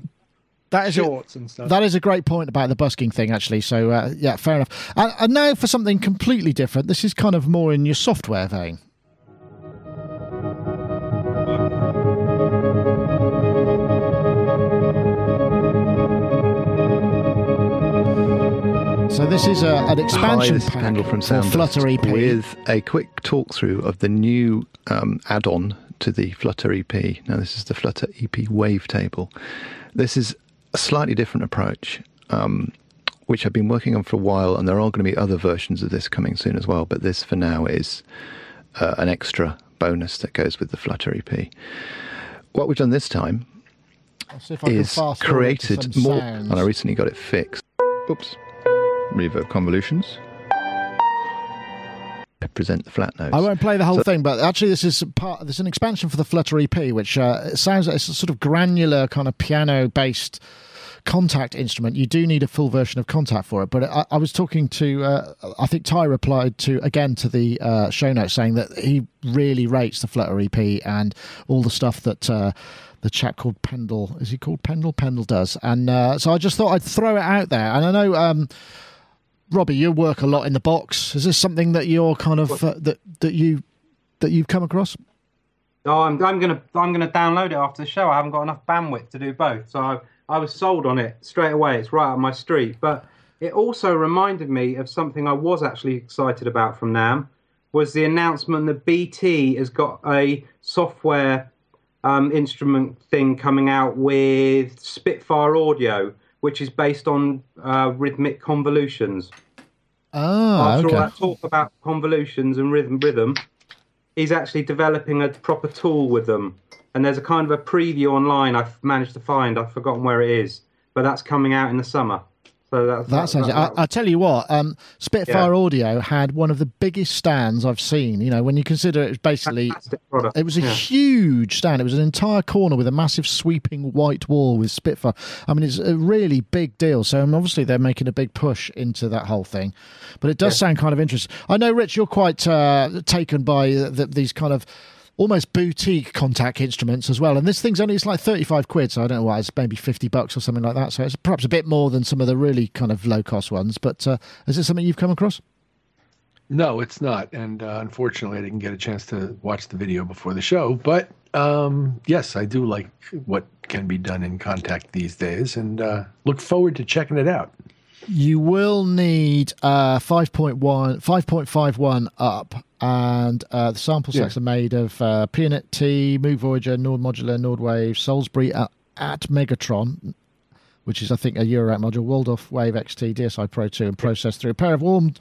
that is shorts and stuff. That is a great point about the busking thing, actually. So, uh, yeah, fair enough. And, and now for something completely different. This is kind of more in your software vein. This is a, an expansion is pack from for Sound Flutter EP. with a quick talk through of the new um, add-on to the Flutter EP. Now, this is the Flutter EP Wavetable. This is a slightly different approach. Um, which I've been working on for a while, and there are going to be other versions of this coming soon as well. But this, for now, is uh, an extra bonus that goes with the Flutter EP. What we've done this time I'll see if I can is fast forward to created more, sounds. and I recently got it fixed. Oops. Reverb convolutions. Represent the flat notes. I won't play the whole So- thing, but actually, this is part. There's an expansion for the Flutter EP, which uh, sounds like it's a sort of granular kind of piano-based Kontakt instrument. You do need a full version of Kontakt for it. But I, I was talking to, uh, I think Ty replied to again to the uh, show notes saying that he really rates the Flutter EP and all the stuff that. Uh, the chap called Pendle, is he called Pendle? Pendle does, and uh, so I just thought I'd throw it out there. And I know um, Robbie, you work a lot in the box. Is this something that you're kind of uh, that that you that you've come across? Oh, I'm, I'm gonna I'm gonna download it after the show. I haven't got enough bandwidth to do both, so I, I was sold on it straight away. It's right up my street. But it also reminded me of something I was actually excited about from NAMM, was the announcement that BT has got a software um, instrument thing coming out with Spitfire Audio, which is based on uh, rhythmic convolutions. Ah, After okay. all that talk about convolutions and rhythm, rhythm, he's actually developing a proper tool with them. And there's a kind of a preview online I've managed to find. I've forgotten where it is, but that's coming out in the summer. So that's That sounds. I, I tell you what, um, Spitfire Yeah. Audio had one of the biggest stands I've seen. You know, when you consider it was basically, it was a Yeah. huge stand. It was an entire corner with a massive sweeping white wall with Spitfire. I mean, it's a really big deal. So um, obviously they're making a big push into that whole thing. But it does sound kind of interesting. I know, Rich, you're quite uh, taken by the, these kind of. Almost boutique Kontakt instruments as well, and this thing's only it's like thirty five quid, so I don't know why it's maybe fifty bucks or something like that. So it's perhaps a bit more than some of the really kind of low cost ones. But uh, is it something you've come across? No, it's not. And uh, unfortunately, I didn't get a chance to watch the video before the show. But um, yes, I do like what can be done in Kontakt these days and uh, look forward to checking it out. You will need uh, 5.1, 5.51 up, and uh, the sample sets Yeah. are made of uh, Pianet T, Moog Voyager, Nord Modular, Nord Wave, Salisbury at, at Megatron, which is, I think, a Eurorack module, Waldorf Wave XT, DSI Pro 2, and processed through a pair of warm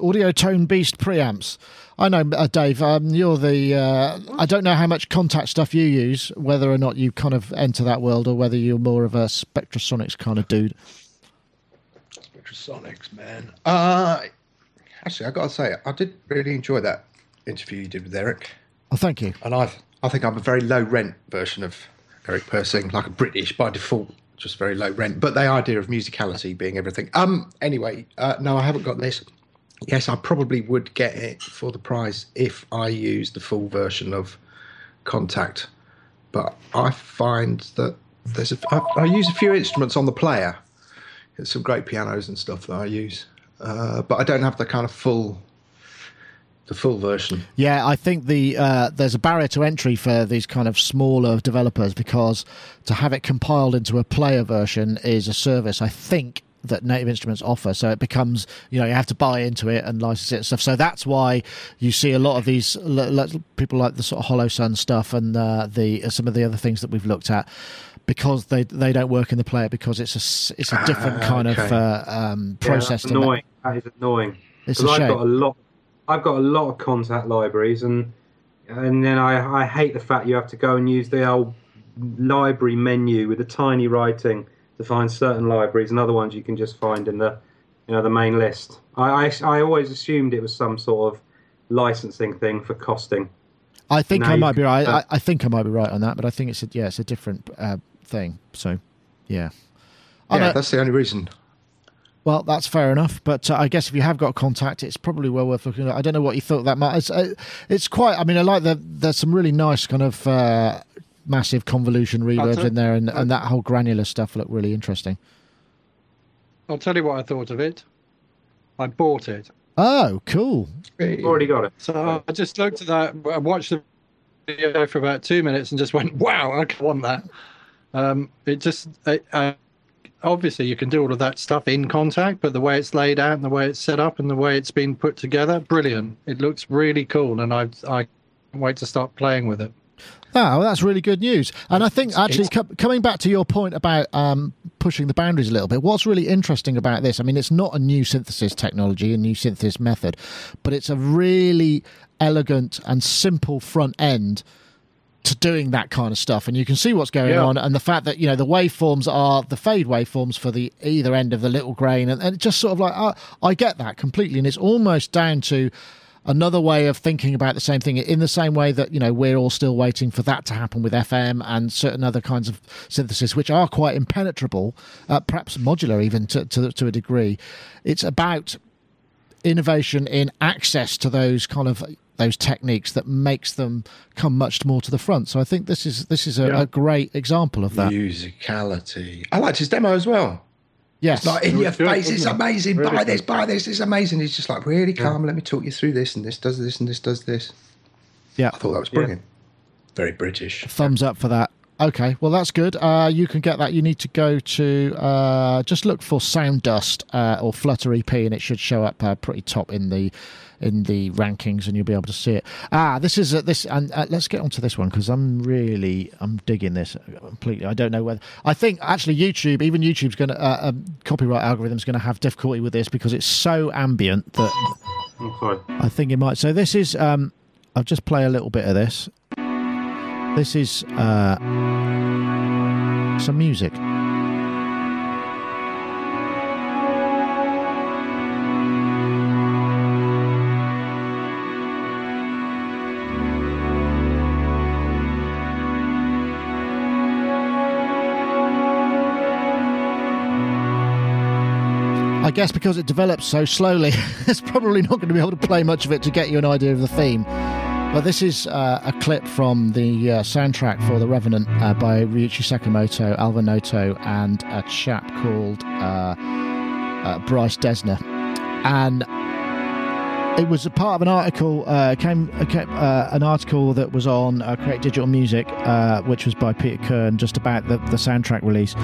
audio tone beast preamps. I know, uh, Dave, um, you're the. Uh, I don't know how much Kontakt stuff you use, whether or not you kind of enter that world, or whether you're more of a Spectrasonics kind of dude. Spectrasonics, man. Uh, actually, I got to say, I did really enjoy that interview you did with Eric, Oh, thank you. and I, I think I'm a very low rent version of Eric Persing, like a British by default, just very low rent. But the idea of musicality being everything. Um. Anyway, uh, no, I haven't got this. Yes, I probably would get it for the price if I used the full version of Kontakt, but I find that there's a, I, I use a few instruments on the player. There's some great pianos and stuff that I use, uh, but I don't have the kind of full, the full version. Yeah, I think the uh, there's a barrier to entry for these kind of smaller developers because to have it compiled into a player version is a service. I think that Native Instruments offer, so it becomes you know you have to buy into it and license it and stuff. So that's why you see a lot of these people like the sort of Hollow Sun stuff and uh, the some of the other things that we've looked at. Because they they don't work in the player because it's a it's a different kind of uh, um, Yeah, process. that's than that. annoying. That is annoying. It's a I've shame. got a lot. I've got a lot of Kontakt libraries, and and then I I hate the fact you have to go and use the old library menu with the tiny writing to find certain libraries, and other ones you can just find in the you know the main list. I I, I always assumed it was some sort of licensing thing for costing. I think Now I might be right. uh, I, I think I might be right on that, but I think it's a, yeah, it's a different uh, thing. So, yeah. Yeah, know- that's the only reason. well, that's fair enough. But uh, I guess if you have got Kontakt, it's probably well worth looking at. I don't know what you thought that might. It's, uh, it's quite. I mean, I like the. There's some really nice kind of uh, massive convolution reverbs in there, and, and that whole granular stuff looked really interesting. I'll tell you what I thought of it. I bought it. Oh, cool. You've already got it. So I just looked at that, I watched the video for about two minutes and just went, wow, I want that. Um, it just, it, uh, obviously, you can do all of that stuff in Kontakt, but the way it's laid out and the way it's set up and the way it's been put together, brilliant. It looks really cool, and I, I can't wait to start playing with it. Oh, well, that's really good news. And I think actually co- coming back to your point about um, pushing the boundaries a little bit, what's really interesting about this? I mean, it's not a new synthesis technology, a new synthesis method, but it's a really elegant and simple front end to doing that kind of stuff and you can see what's going Yeah. on and the fact that you know the waveforms are the fade waveforms for the either end of the little grain and, and it's just sort of like uh, i get that completely and it's almost down to another way of thinking about the same thing in the same way that you know we're all still waiting for that to happen with fm and certain other kinds of synthesis which are quite impenetrable uh, perhaps modular even to, to, to a degree it's about innovation in access to those kind of those techniques that makes them come much more to the front. So I think this is this is a, Yeah. a great example of that. Musicality. I liked his demo as well. yes, It's like in It your was good, face, it's it? amazing. Really buy this, buy this, it's amazing. He's just like really calm. Let me talk you through this, and this does this, and this does this. Yeah. I thought that was brilliant. Very British. thumbs up for that. Okay, well that's good. Uh, you can get that. You need to go to uh, just look for Sound Dust uh, or Flutter EP, and it should show up uh, pretty top in the in the rankings, and you'll be able to see it. Ah, this is uh, this, and uh, let's get onto this one because I'm really I'm digging this completely. I don't know whether I think actually YouTube, even YouTube's going to uh, um, copyright algorithm's going to have difficulty with this because it's so ambient that I'm sorry. I think it might. So this is. Um, I'll just play a little bit of this. This is uh, some music. I guess because it develops so slowly, it's probably not going to be able to play much of it to get you an idea of the theme. But this is uh, a clip from the uh, soundtrack for The Revenant uh, by Ryuichi Sakamoto, Alva Noto, and a chap called uh, uh, Bryce Dessner. And it was a part of an article, uh, came, came an article that was on Create Digital Music, which was by Peter Kirn, just about the, the soundtrack release.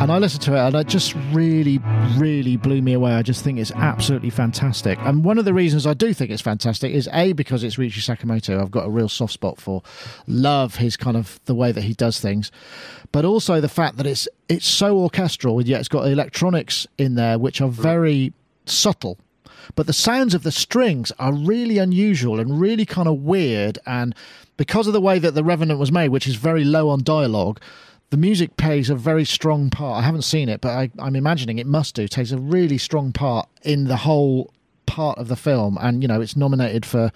And I listened to it, and it just really, really blew me away. I just think it's absolutely fantastic. And one of the reasons I do think it's fantastic is a because it's Ryuichi Sakamoto. I've got a real soft spot for, love his kind of the way that he does things, but also the fact that it's it's so orchestral, and yet it's got electronics in there which are very subtle but the sounds of the strings are really unusual and really kind of weird and because of the way that the revenant was made which is very low on dialogue the music plays a very strong part i haven't seen it but I, i'm imagining it must do takes a really strong part in the whole part of the film and you know it's nominated for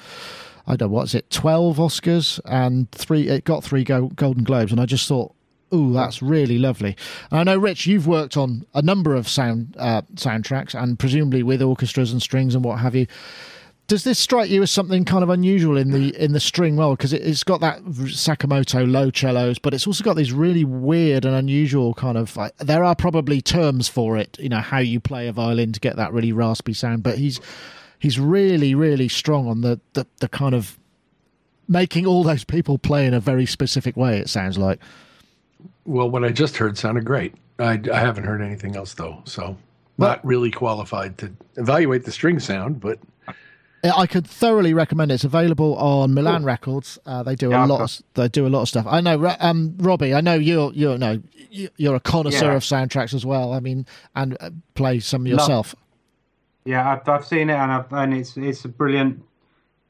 i don't know what's it 12 oscars and three it got three go, golden globes and i just thought Ooh, that's really lovely. And I know, Rich, you've worked on a number of sound uh, soundtracks, and presumably with orchestras and strings and what have you. Does this strike you as something kind of unusual in the in the string world? Because it, it's got that Sakamoto low cellos, but it's also got these really weird and unusual kind of. Like, there are probably terms for it, you know, how you play a violin to get that really raspy sound. But he's he's really really strong on the the, the kind of making all those people play in a very specific way. It sounds like. Well, what I just heard sounded great. I, I haven't heard anything else though, so not really qualified to evaluate the string sound. But I could thoroughly recommend it. It's available on Milan Records. Uh, they do Yeah, a lot. Of, they do a lot of stuff. I know, um, Robbie. I know you're you're no you- you're a connoisseur Yeah. of soundtracks as well. I mean, and uh, play some yourself. Yeah, I've, I've seen it, and I've, and it's it's brilliant,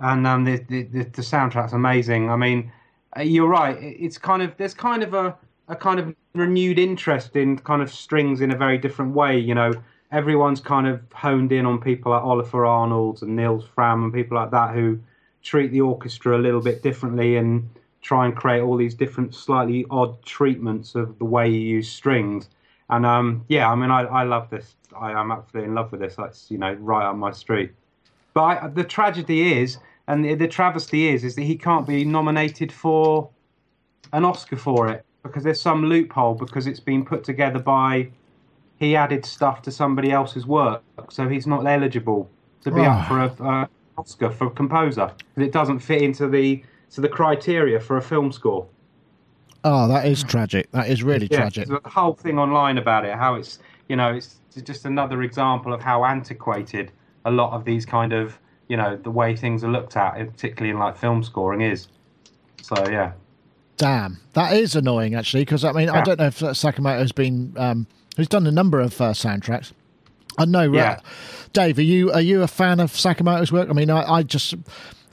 and um, the, the the the soundtrack's amazing. I mean, uh, you're right. It's kind of there's kind of a a kind of renewed interest in kind of strings in a very different way. You know, everyone's kind of honed in on people like Olafur Arnalds and Nils Frahm and people like that who treat the orchestra a little bit differently and try and create all these different, slightly odd treatments of the way you use strings. And um, yeah, I mean, I, I love this. I am absolutely in love with this. That's you know right up my street. But I, the tragedy is, and the, the travesty is, is that he can't be nominated for an Oscar for it because there's some loophole because it's been put together by he added stuff to somebody else's work, so he's not eligible to be up for a uh, Oscar for composer because it doesn't fit into the to the criteria for a film score. Oh, that is tragic. That is really Yeah, tragic. The whole thing online about it. How it's you know it's just another example of how antiquated a lot of these kind of you know the way things are looked at, particularly in like film scoring, is. So yeah, Damn, that is annoying actually. Because I mean, I don't know if Sakamoto's been um, who's done a number of uh, soundtracks. I know, Yeah. right? Dave, are you are you a fan of Sakamoto's work? I mean, I, I just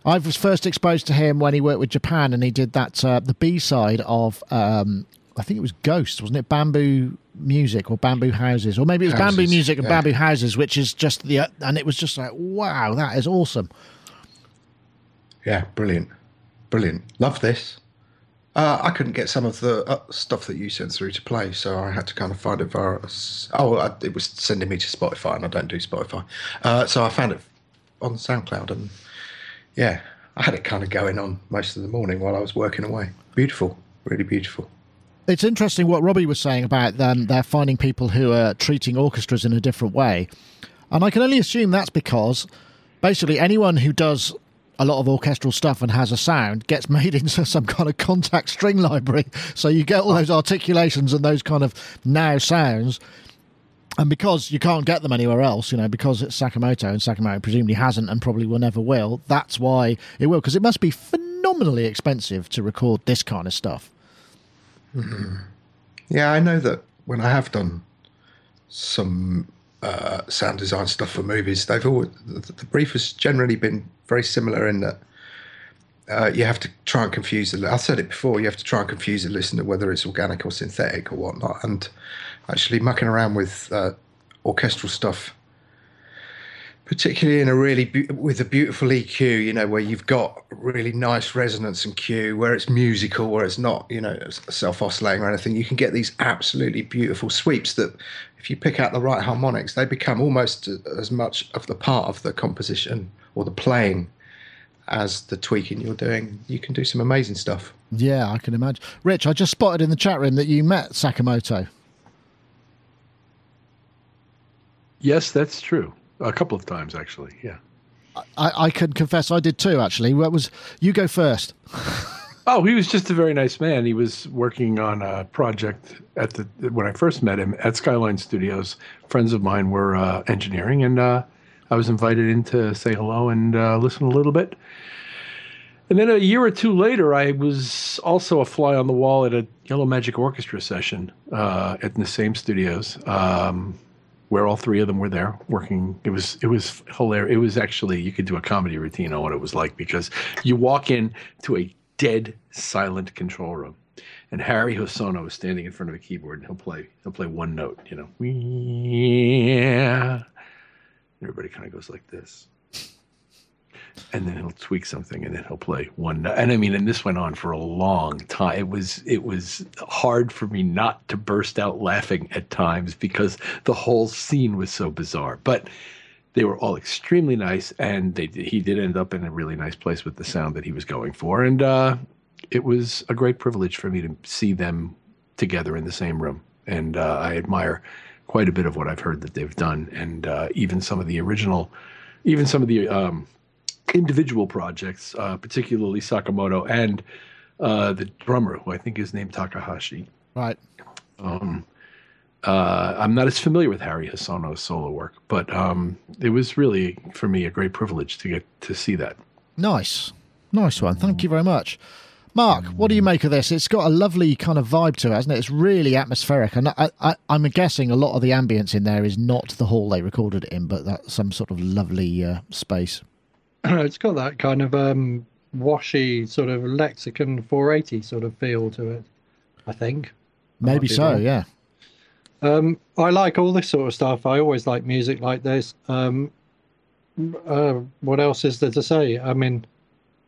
I was first exposed to him when he worked with Japan, and he did that uh, the B side of um, I think it was Ghost, wasn't it? Bamboo Music or Bamboo Houses, or maybe it was Bamboo Music and yeah. Bamboo Houses, which is just the and it was just like wow, that is awesome. Yeah, brilliant, brilliant. Love this. Uh, I couldn't get some of the uh, stuff that you sent through to play, so I had to kind of find it via. Oh, I, it was sending me to Spotify, and I don't do Spotify, uh, so I found it on SoundCloud, and yeah, I had it kind of going on most of the morning while I was working away. Beautiful, really beautiful. It's interesting what Robbie was saying about them. They're finding people who are treating orchestras in a different way, and I can only assume that's because basically anyone who does a lot of orchestral stuff and has a sound gets made into some kind of Kontakt string library. So you get all those articulations and those kind of now sounds. And because you can't get them anywhere else, you know, because it's Sakamoto and Sakamoto presumably hasn't and probably will never will, that's why it will. Because it must be phenomenally expensive to record this kind of stuff. Yeah, I know that when I have done some uh, sound design stuff for movies, they've always the, the brief has generally been very similar in that uh, you have to try and confuse the. I've said it before. You have to try and confuse the listener whether it's organic or synthetic or whatnot. And actually, mucking around with uh, orchestral stuff, particularly in a really be- with a beautiful EQ, you know, where you've got really nice resonance and cue, where it's musical, where it's not, you know, self oscillating or anything. You can get these absolutely beautiful sweeps that, if you pick out the right harmonics, they become almost as much of the part of the composition or the playing as the tweaking you're doing. You can do some amazing stuff. Yeah, I can imagine. Rich, I just spotted in the chat room that you met Sakamoto. Yes, that's true. A couple of times, actually. Yeah. I, I can confess I did too, actually. What was you go first? Oh, he was just a very nice man. He was working on a project at the when I first met him at Skyline Studios. Friends of mine were uh, engineering, and uh, I was invited in to say hello and uh, listen a little bit. And then a year or two later, I was also a fly on the wall at a Yellow Magic Orchestra session uh, at the same studios, um, where all three of them were there working. It was it was hilarious. It was actually you could do a comedy routine on what it was like because you walk in to a dead silent control room, and Harry Hosono is standing in front of a keyboard, and he'll play he'll play one note, you know, yeah. Everybody kind of goes like this. And then he'll tweak something and then he'll play one and i mean and this went on for a long time it was it was hard for me not to burst out laughing at times because the whole scene was so bizarre. But they were all extremely nice and they he did end up in a really nice place with the sound that he was going for and uh, it was a great privilege for me to see them together in the same room. And uh, i admire quite a bit of what i've heard that they've done and uh, even some of the original even some of the um, individual projects, uh, particularly Sakamoto and uh, the drummer, who I think is named Takahashi. Right. Um, uh, I'm not as familiar with Harry Hosono's solo work, but um, it was really, for me, a great privilege to get to see that. Nice. Nice one. Thank you very much. Mark, what do you make of this? It's got a lovely kind of vibe to it, hasn't it? It's really atmospheric. And I, I, I'm guessing a lot of the ambience in there is not the hall they recorded it in, but that's some sort of lovely uh, space. it's got that kind of um, washy sort of lexicon 480 sort of feel to it. I think. Maybe so, yeah. Um, I like all this sort of stuff. I always like music like this. Um, uh, what else is there to say? I mean,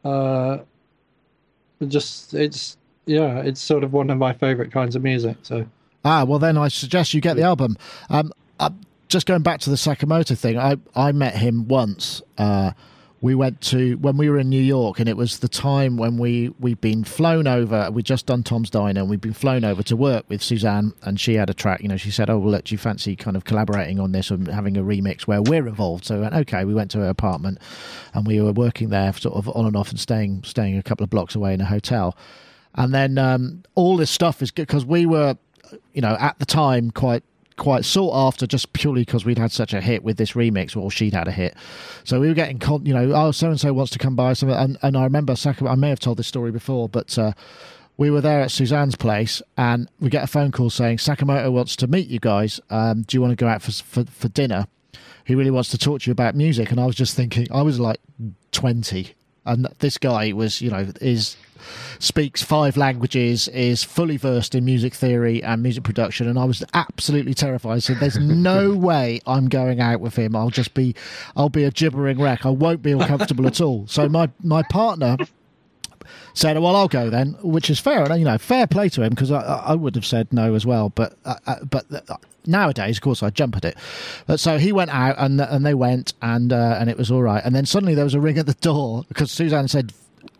uh, just it's yeah, it's sort of one of my favorite kinds of music. So Ah, well, then I suggest you get the album. Um, uh, just going back to the Sakamoto thing, I, I met him once. Uh, we went to when we were in New York, and it was the time when we we'd been flown over. We'd just done Tom's Diner, and we'd been flown over to work with Suzanne, and she had a track. You know, she said, "Oh, well, look, do you fancy kind of collaborating on this and having a remix where we're involved?" So we went, "Okay." We went to her apartment, and we were working there, sort of on and off, and staying staying a couple of blocks away in a hotel. And then um, all this stuff is good because we were, you know, at the time quite quite sought after just purely because we'd had such a hit with this remix, or she'd had a hit. So we were getting, con- you know, oh, so and so wants to come by. Something, and, and I remember, Saka, I may have told this story before, but uh, we were there at Suzanne's place, and we get a phone call saying Sakamoto wants to meet you guys. Um, do you want to go out for, for for dinner? He really wants to talk to you about music. And I was just thinking, I was like twenty, and this guy was, you know, is speaks five languages, is fully versed in music theory and music production, and I was absolutely terrified. So there's no way I'm going out with him. I'll just be, I'll be a gibbering wreck. I won't be uncomfortable at all. So my my partner said, "Well, I'll go then," which is fair, and you know, fair play to him because I, I would have said no as well. But uh, uh, but uh, nowadays, of course, I jump at it. But so he went out, and and they went, and uh, and it was all right. And then suddenly there was a ring at the door because Suzanne said.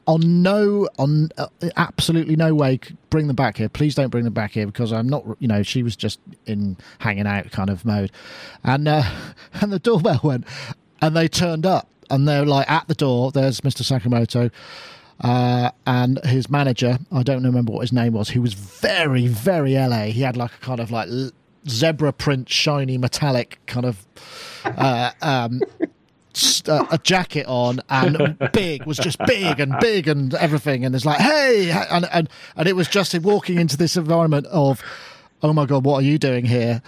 On no, on uh, absolutely no way, bring them back here. Please don't bring them back here because I'm not, you know, she was just in hanging out kind of mode, and uh, and the doorbell went, and they turned up, and they're like at the door. There's Mr. Sakamoto, uh, and his manager, I don't remember what his name was, he was very, very LA. He had like a kind of like zebra print, shiny, metallic kind of uh, um, st- uh, a jacket on and big was just big and big and everything. And it's like, hey, and and and it was just walking into this environment of, oh my god, what are you doing here?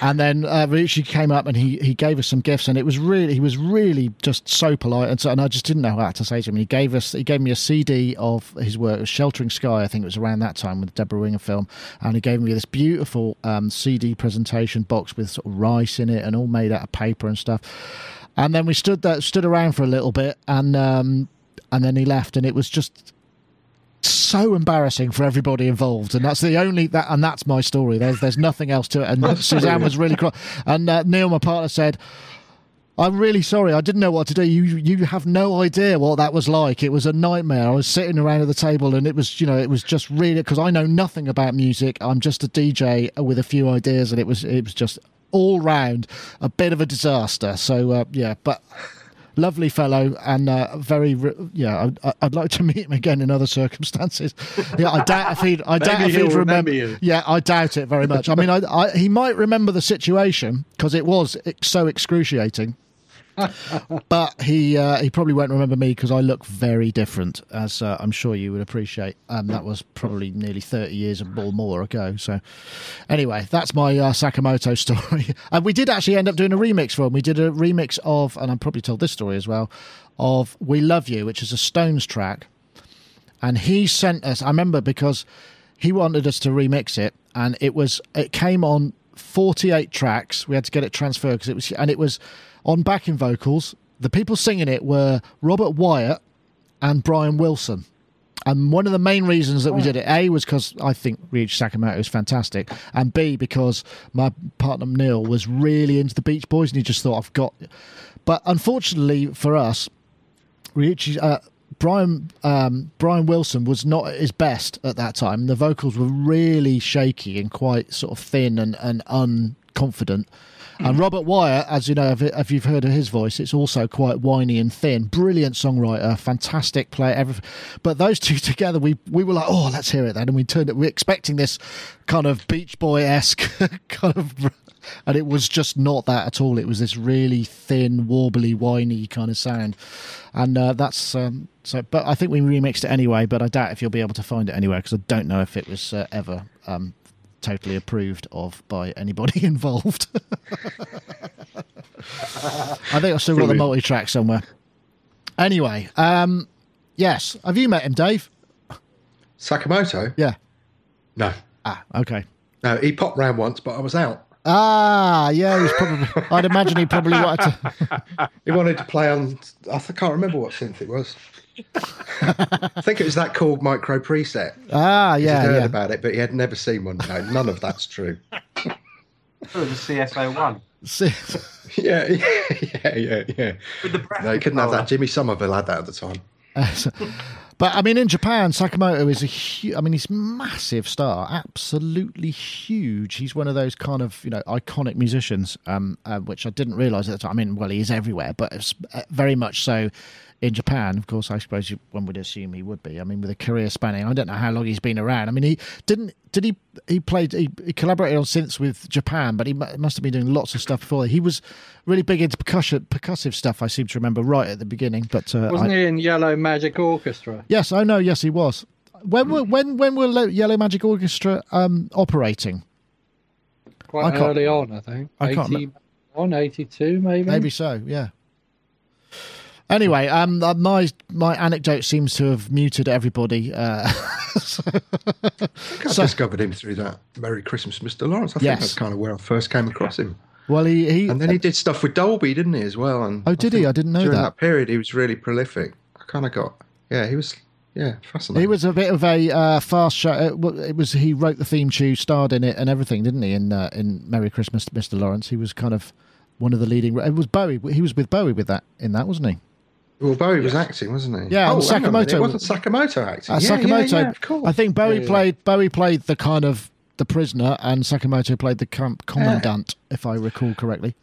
And then uh, Richie came up and he, he gave us some gifts, and it was really he was really just so polite, and so and I just didn't know what to say to him. He gave us he gave me a CD of his work, Sheltering Sky, I think it was around that time with Debra Winger film, and he gave me this beautiful um, CD presentation box with sort of rice in it and all made out of paper and stuff. And then we stood there, stood around for a little bit, and um, and then he left, and it was just so embarrassing for everybody involved, and that's the only that, and that's my story. There's there's nothing else to it. And Suzanne was really cross, and uh, Neil, my partner, said. I'm really sorry. I didn't know what to do. You you have no idea what that was like. It was a nightmare. I was sitting around at the table, and it was you know it was just really because I know nothing about music. I'm just a DJ with a few ideas, and it was it was just all round a bit of a disaster. So uh, yeah, but lovely fellow and uh, very yeah I'd, I'd like to meet him again in other circumstances. Yeah i doubt if he'd i doubt if he'd remember, remember you. yeah i doubt it very much. I mean I, I, he might remember the situation because it was so excruciating but he uh, he probably won't remember me because I look very different, as uh, I'm sure you would appreciate. Um, that was probably nearly 30 years or more ago. So, anyway, that's my uh, Sakamoto story. and we did actually end up doing a remix for him. We did a remix of, and I'm probably told this story as well, of "We Love You," which is a Stones track. And he sent us. I remember because he wanted us to remix it, and it was it came on 48 tracks. We had to get it transferred because it was, and it was on backing vocals. The people singing it were Robert Wyatt and Brian Wilson. And one of the main reasons that we did it, A, was because I think Ryuichi Sakamoto is fantastic, and B, because my partner Neil was really into the Beach Boys, and he just thought, I've got. But unfortunately for us, Ryuichi, uh, Brian um, Brian Wilson was not at his best at that time. The vocals were really shaky and quite sort of thin and, and unconfident. And Robert Wyatt, as you know, if, if you've heard of his voice, it's also quite whiny and thin. Brilliant songwriter, fantastic player. Everything. But those two together, we we were like, oh, let's hear it then. And we turned it. We are expecting this kind of Beach Boy esque kind of, and it was just not that at all. It was this really thin, warbly, whiny kind of sound, and uh, that's um, so. But I think we remixed it anyway. But I doubt if you'll be able to find it anywhere because I don't know if it was uh, ever. Um, totally approved of by anybody involved. I think I've still got the multi track somewhere. Anyway, um, yes. Have you met him, Dave? Sakamoto? Yeah. No. Ah, okay. No, he popped round once, but I was out. Ah, yeah, he's probably. I'd imagine he probably wanted to. He wanted to play on. I can't remember what synth it was. I think it was that called Micro Preset. Ah, He'd yeah, heard yeah. about it, but he had never seen one. No, none of that's true. It was a CSO one See- yeah, yeah, yeah, yeah. with the breath No, he couldn't have that. Jimmy Somerville had that at the time. But I mean, in Japan, Sakamoto is a huge. I mean, he's massive star, absolutely huge. He's one of those kind of you know iconic musicians, um, uh, which I didn't realise at the time. I mean, well, he is everywhere, but uh, very much so in Japan. Of course, I suppose you, one would assume he would be. I mean, with a career spanning, I don't know how long he's been around. I mean, he didn't. Did he? He played. He, he collaborated on synths with Japan, but he must have been doing lots of stuff before. He was really big into percussion, percussive stuff. I seem to remember right at the beginning, but uh, Wasn't I- he in Yellow Magic Orchestra? Yes, I know. Yes, he was. When were when when were Lo- Yellow Magic Orchestra um, operating? Quite early on, I think. I can't 81, 82 maybe. Maybe so. Yeah. Anyway, um, uh, my my anecdote seems to have muted everybody. Uh, so- I I discovered him through that Merry Christmas, Mr. Lawrence. I Yes. think that's kind of where I first came across him. well, he, he And then he did stuff with Dolby, didn't he, as well? And Oh, did he? I didn't know during that. that period, he was really prolific. I kind of got, yeah, he was, yeah, fascinating. He was a bit of a uh, fast show. uh, It was he wrote the theme tune, starred in it, and everything, didn't he? In uh, in Merry Christmas, Mr. Lawrence. He was kind of one of the leading. It was Bowie. He was with Bowie with that in that, wasn't he? Well, Bowie was acting, wasn't he? Yeah, oh, and hang on a minute, Sakamoto- It wasn't Sakamoto acting. Uh, yeah, Sakamoto. Yeah, yeah, of course. I think Bowie Yeah, yeah. played Bowie played the kind of the prisoner, and Sakamoto played the camp commandant, if I recall correctly.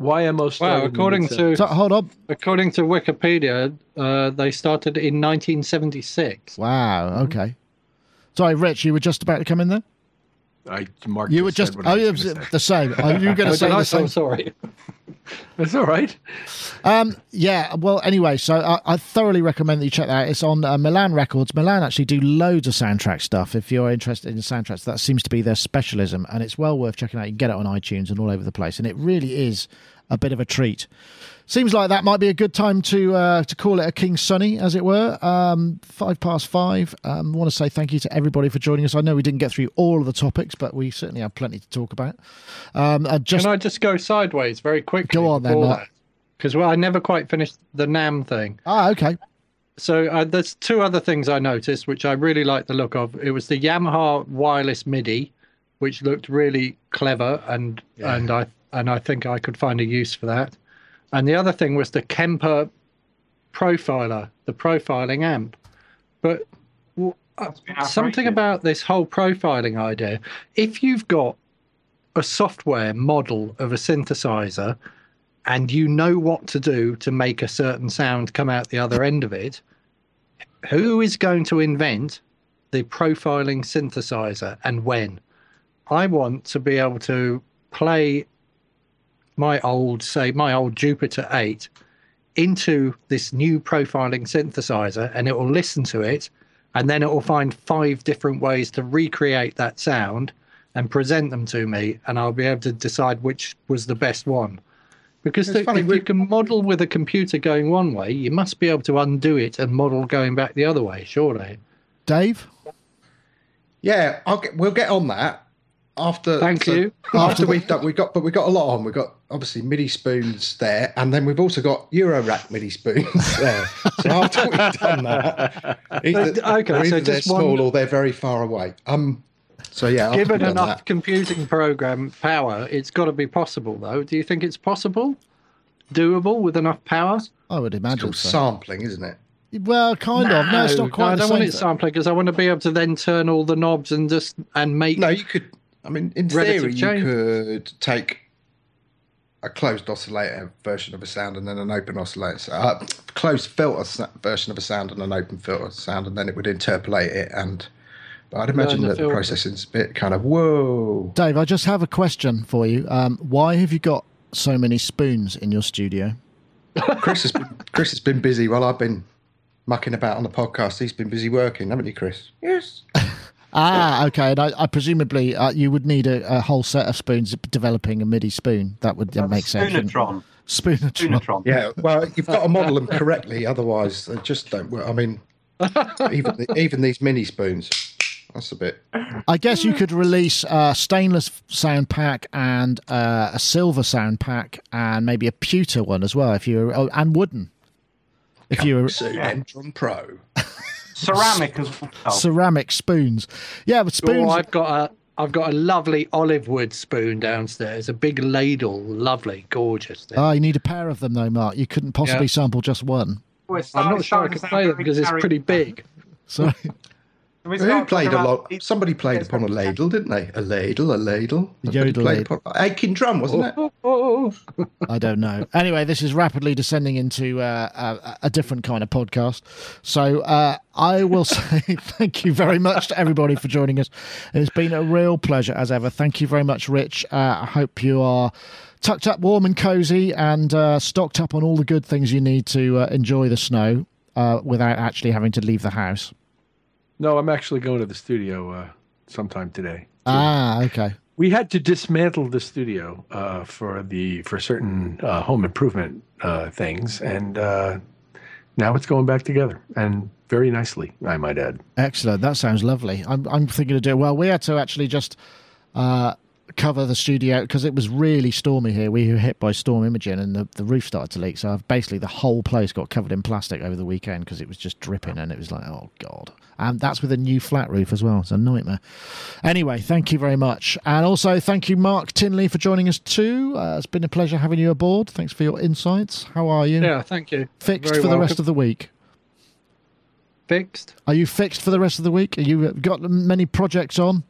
YMO Wow, started in according to So hold on. according to Wikipedia, uh, they started in 1976. Wow. Okay. Sorry, Rich. You were just about to come in there. I Mark You were just just. said what Oh, I was it gonna was say. the same. Oh, you were going to say did I? the same. I'm sorry. That's all right. Um, yeah, well, anyway, so I, I thoroughly recommend that you check that out. It's on uh, Milan Records. Milan actually do loads of soundtrack stuff. If you're interested in soundtracks, that seems to be their specialism, and it's well worth checking out. You can get it on iTunes and all over the place, and it really is a bit of a treat. Seems like that might be a good time to uh, to call it a King Sunny, as it were. Um, five past five. Um, I want to say thank you to everybody for joining us. I know we didn't get through all of the topics, but we certainly have plenty to talk about. Um, just Can I just go sideways very quickly? Go on then, Because well, I never quite finished the NAMM thing. ah, okay. So uh, there's two other things I noticed which I really like the look of. It was the Yamaha wireless MIDI, which looked really clever, and and I and I think I could find a use for that. And the other thing was the Kemper profiler, the profiling amp. But uh, something about this whole profiling idea. If you've got a software model of a synthesizer and you know what to do to make a certain sound come out the other end of it, who is going to invent the profiling synthesizer and when? I want to be able to play my old, say, my old Jupiter 8 into this new profiling synthesizer and it will listen to it and then it will find five different ways to recreate that sound and present them to me and I'll be able to decide which was the best one. Because the, funny, if we- you can model with a computer going one way, you must be able to undo it and model going back the other way, surely. Dave? Yeah, I'll get, we'll get on that after. Thank so you. After we've done, we got, but we got a lot on. We got obviously MIDI spoons there, and then we've also got Euro rack MIDI spoons there. So after we've done that, either, okay, or so they're just one- small or they're very far away. Um. So yeah, Given enough that- computing program power, it's got to be possible, though. Do you think it's possible? Doable with enough power? I would imagine called so. sampling, isn't it? Well, kind of. No, it's not quite I the don't same. want it sampling because I want to be able to then turn all the knobs and just and make. No, you could. I mean, in Relative theory, you change. could take a closed oscillator version of a sound and then an open oscillator, uh, closed filter version of a sound and an open filter sound, and then it would interpolate it. And but I'd imagine the that the filter. processing's a bit kind of whoa. Dave, I just have a question for you. Um, why have you got so many spoons in your studio? Chris has been, Chris has been busy while I've been mucking about on the podcast. He's been busy working, haven't you, Chris? Yes. Ah, okay. And I, I presumably uh, you would need a, a whole set of spoons developing a MIDI spoon. That would uh, make sense. shouldn't it? Spoonatron. Spoonatron. Spoonatron. Yeah. Well, you've got to model them correctly, otherwise they just don't work. I mean, even the, even these mini spoons. That's a bit. I guess you could release a stainless sound pack and uh, a silver sound pack and maybe a pewter one as well if you oh, and wooden. If you were Soon, Entron Pro. Ceramic as well. ceramic spoons, yeah, but spoons. Oh, I've got a. I've got a lovely olive wood spoon downstairs, a big ladle, lovely, gorgeous. Thing. Ah, you need a pair of them though, Mark. You couldn't possibly Yeah. sample just one. We're I'm not sure I starting can to sound play them very because it's pretty big. Sorry. We Who played a lot? Somebody played upon a ladle, didn't they? A ladle, a ladle. Somebody Yodel ladle. upon Aching drum, wasn't it? Oh, I don't know. Anyway, this is rapidly descending into uh, a, a different kind of podcast. So uh, I will say thank you very much to everybody for joining us. It's been a real pleasure as ever. Thank you very much, Rich. Uh, I hope you are tucked up warm and cozy and uh, stocked up on all the good things you need to uh, enjoy the snow uh, without actually having to leave the house. No, I'm actually going to the studio uh, sometime today. Ah, okay. We had to dismantle the studio uh, for the for certain uh, home improvement uh, things, and uh, now it's going back together, and very nicely, I might add. Excellent. That sounds lovely. I'm, I'm thinking of doing well. We had to actually just uh, cover the studio because it was really stormy here. We were hit by storm Imogen and the, the roof started to leak. So I've basically the whole place got covered in plastic over the weekend because it was just dripping and it was like, oh God. And that's with a new flat roof as well. It's a nightmare. Anyway, thank you very much. And also thank you, Mark Tinley, for joining us too. Uh, it's been a pleasure having you aboard. Thanks for your insights. How are you? Yeah, thank you. Fixed Very for the rest of the week. Fixed. Are you fixed for the rest of the week? Are you got many projects on,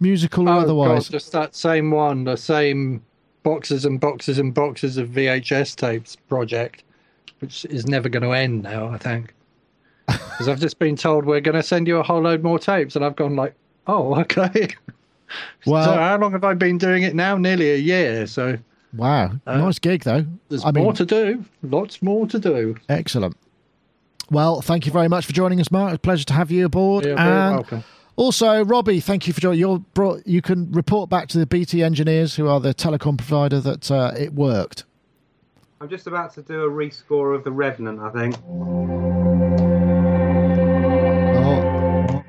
musical or Oh, otherwise? God, just that same one, the same boxes and boxes and boxes of VHS tapes project, which is never going to end now, I think. Because I've just been told we're going to send you a whole load more tapes, and I've gone like, oh, okay. Well- so how long have I been doing it now? Nearly a year. So Wow, Uh, nice gig though. there's I more mean, to do. Lots more to do. excellent. Well, thank you very much for joining us, Mark. It's a pleasure to have you aboard. You're very and welcome. Also, Robbie, thank you for joining. You're brought, you can report back to the BT engineers, who are the telecom provider, that uh, it worked. I'm just about to do a rescore of the Revenant, I think. Oh,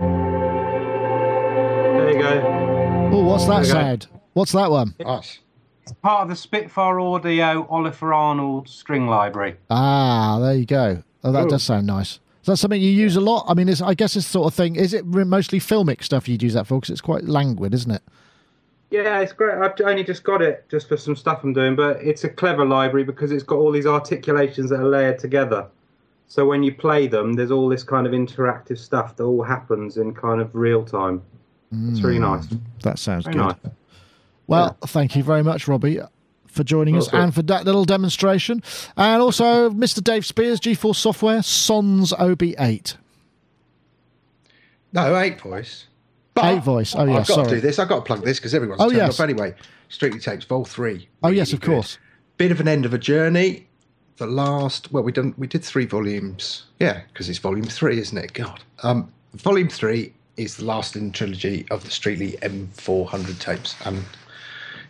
There you go. oh what's that sound? What's that one? It's part of the Spitfire Audio Olafur Arnalds string library. Ah, there you go. Oh, that Oh. does sound nice. Is that something you use a lot? I mean, it's, I guess this sort of thing. Is it mostly filmic stuff you'd use that for? Because it's quite languid, isn't it? Yeah, it's great. I've only just got it just for some stuff I'm doing, but it's a clever library because it's got all these articulations that are layered together. So when you play them, there's all this kind of interactive stuff that all happens in kind of real time. It's really hmm. nice. That sounds Very good. nice. Well, thank you very much, Robbie, for joining us Okay. and for that little demonstration. And also, Mr. Dave Spiers, GForce Software, Sons OB8. No, eight voice. But Eight voice. Oh, yeah, I've got sorry. to do this. I've got to plug this because everyone's Oh, turned yes. off anyway. Streetly Tapes Vol 3. Oh, yes, of good. course. Bit of an end of a journey. The last, well, we done we did three volumes. Yeah, because it's volume three, isn't it? God. Um, volume three is the last in the trilogy of the Streetly M400 tapes, and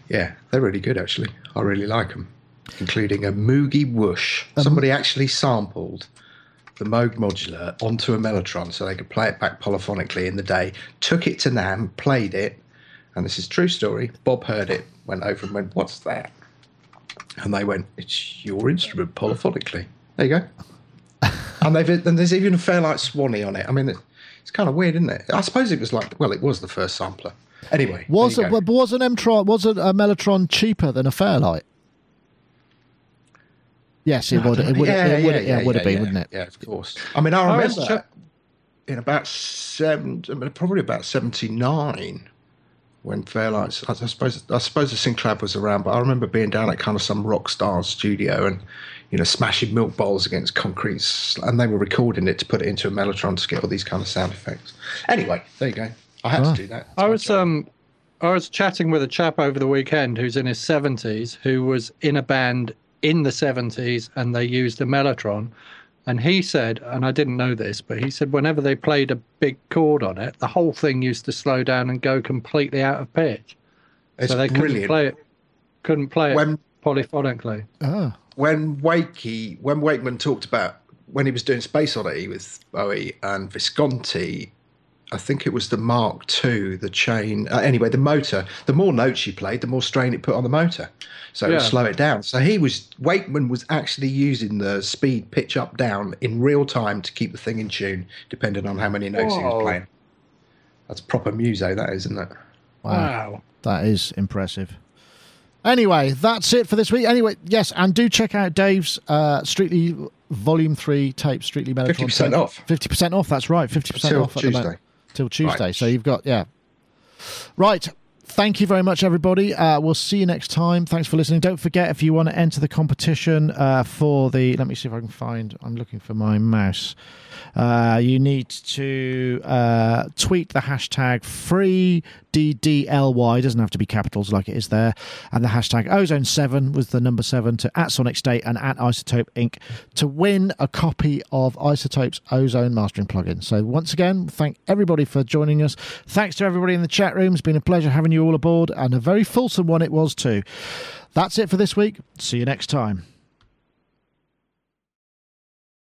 yeah, they're really good actually. I really like them, including a Moogie Whoosh. Um, Somebody actually sampled the Moog modular onto a Mellotron so they could play it back polyphonically in the day. Took it to NAMM, played it, and this is true story. Bob heard it, went over and went, "What's that?" And they went, "It's your instrument polyphonically." There you go. and they've and there's even a Fairlight Swanee on it. I mean, it, it's kind of weird, isn't it? I suppose it was like, well, it was the first sampler. Anyway, Was it, but was an Mtron, was it a Mellotron cheaper than a Fairlight? Yes, it would. It would. it would. Yeah, it would have been, yeah, wouldn't it? Yeah, of course. I mean, I remember check- in about seven, probably about seventy nine, when Fairlights. I, I suppose I suppose the Synclavier was around, but I remember being down at kind of some rock star studio and you know smashing milk bowls against concrete, and they were recording it to put it into a mellotron to get all these kind of sound effects. Anyway, there you go. I had Ah. to do that. I was um, I was chatting with a chap over the weekend who's in his seventies, who was in a band in the seventies, and they used a mellotron. And he said, and I didn't know this, but he said whenever they played a big chord on it, the whole thing used to slow down and go completely out of pitch. It's so they couldn't brilliant. play it, couldn't play it When- polyphonically. Ah, when Wakey, when Wakeman talked about when he was doing Space Oddity with Bowie and Visconti, I think it was the Mark II, the chain. Uh, anyway, the motor. The more notes you played, the more strain it put on the motor, so it would slow it down. So he was Wakeman was actually using the speed pitch up down in real time to keep the thing in tune, depending on how many notes he was playing. That's proper muso, that is, isn't it? wow. Wow. That is impressive. Anyway, that's it for this week. Anyway, yes, and do check out Dave's uh, Streetly Volume 3 tape, Streetly Mellotron. 50% off. 50% off, that's right. 50% off at the Tuesday. Till Tuesday. Right. So you've got, yeah. Right. Thank you very much, everybody. Uh, we'll see you next time. Thanks for listening. Don't forget, if you want to enter the competition uh, for the, let me see if I can find, I'm looking for my mouse. Uh, you need to uh, tweet the hashtag free DDLY. Doesn't have to be capitals like it is there. And the hashtag ozone7 was the number seven to at Sonic State and at iZotope Inc. to win a copy of iZotope's ozone mastering plugin. So, once again, thank everybody for joining us. Thanks to everybody in the chat room. It's been a pleasure having you all aboard and a very fulsome one it was too. That's it for this week. See you next time.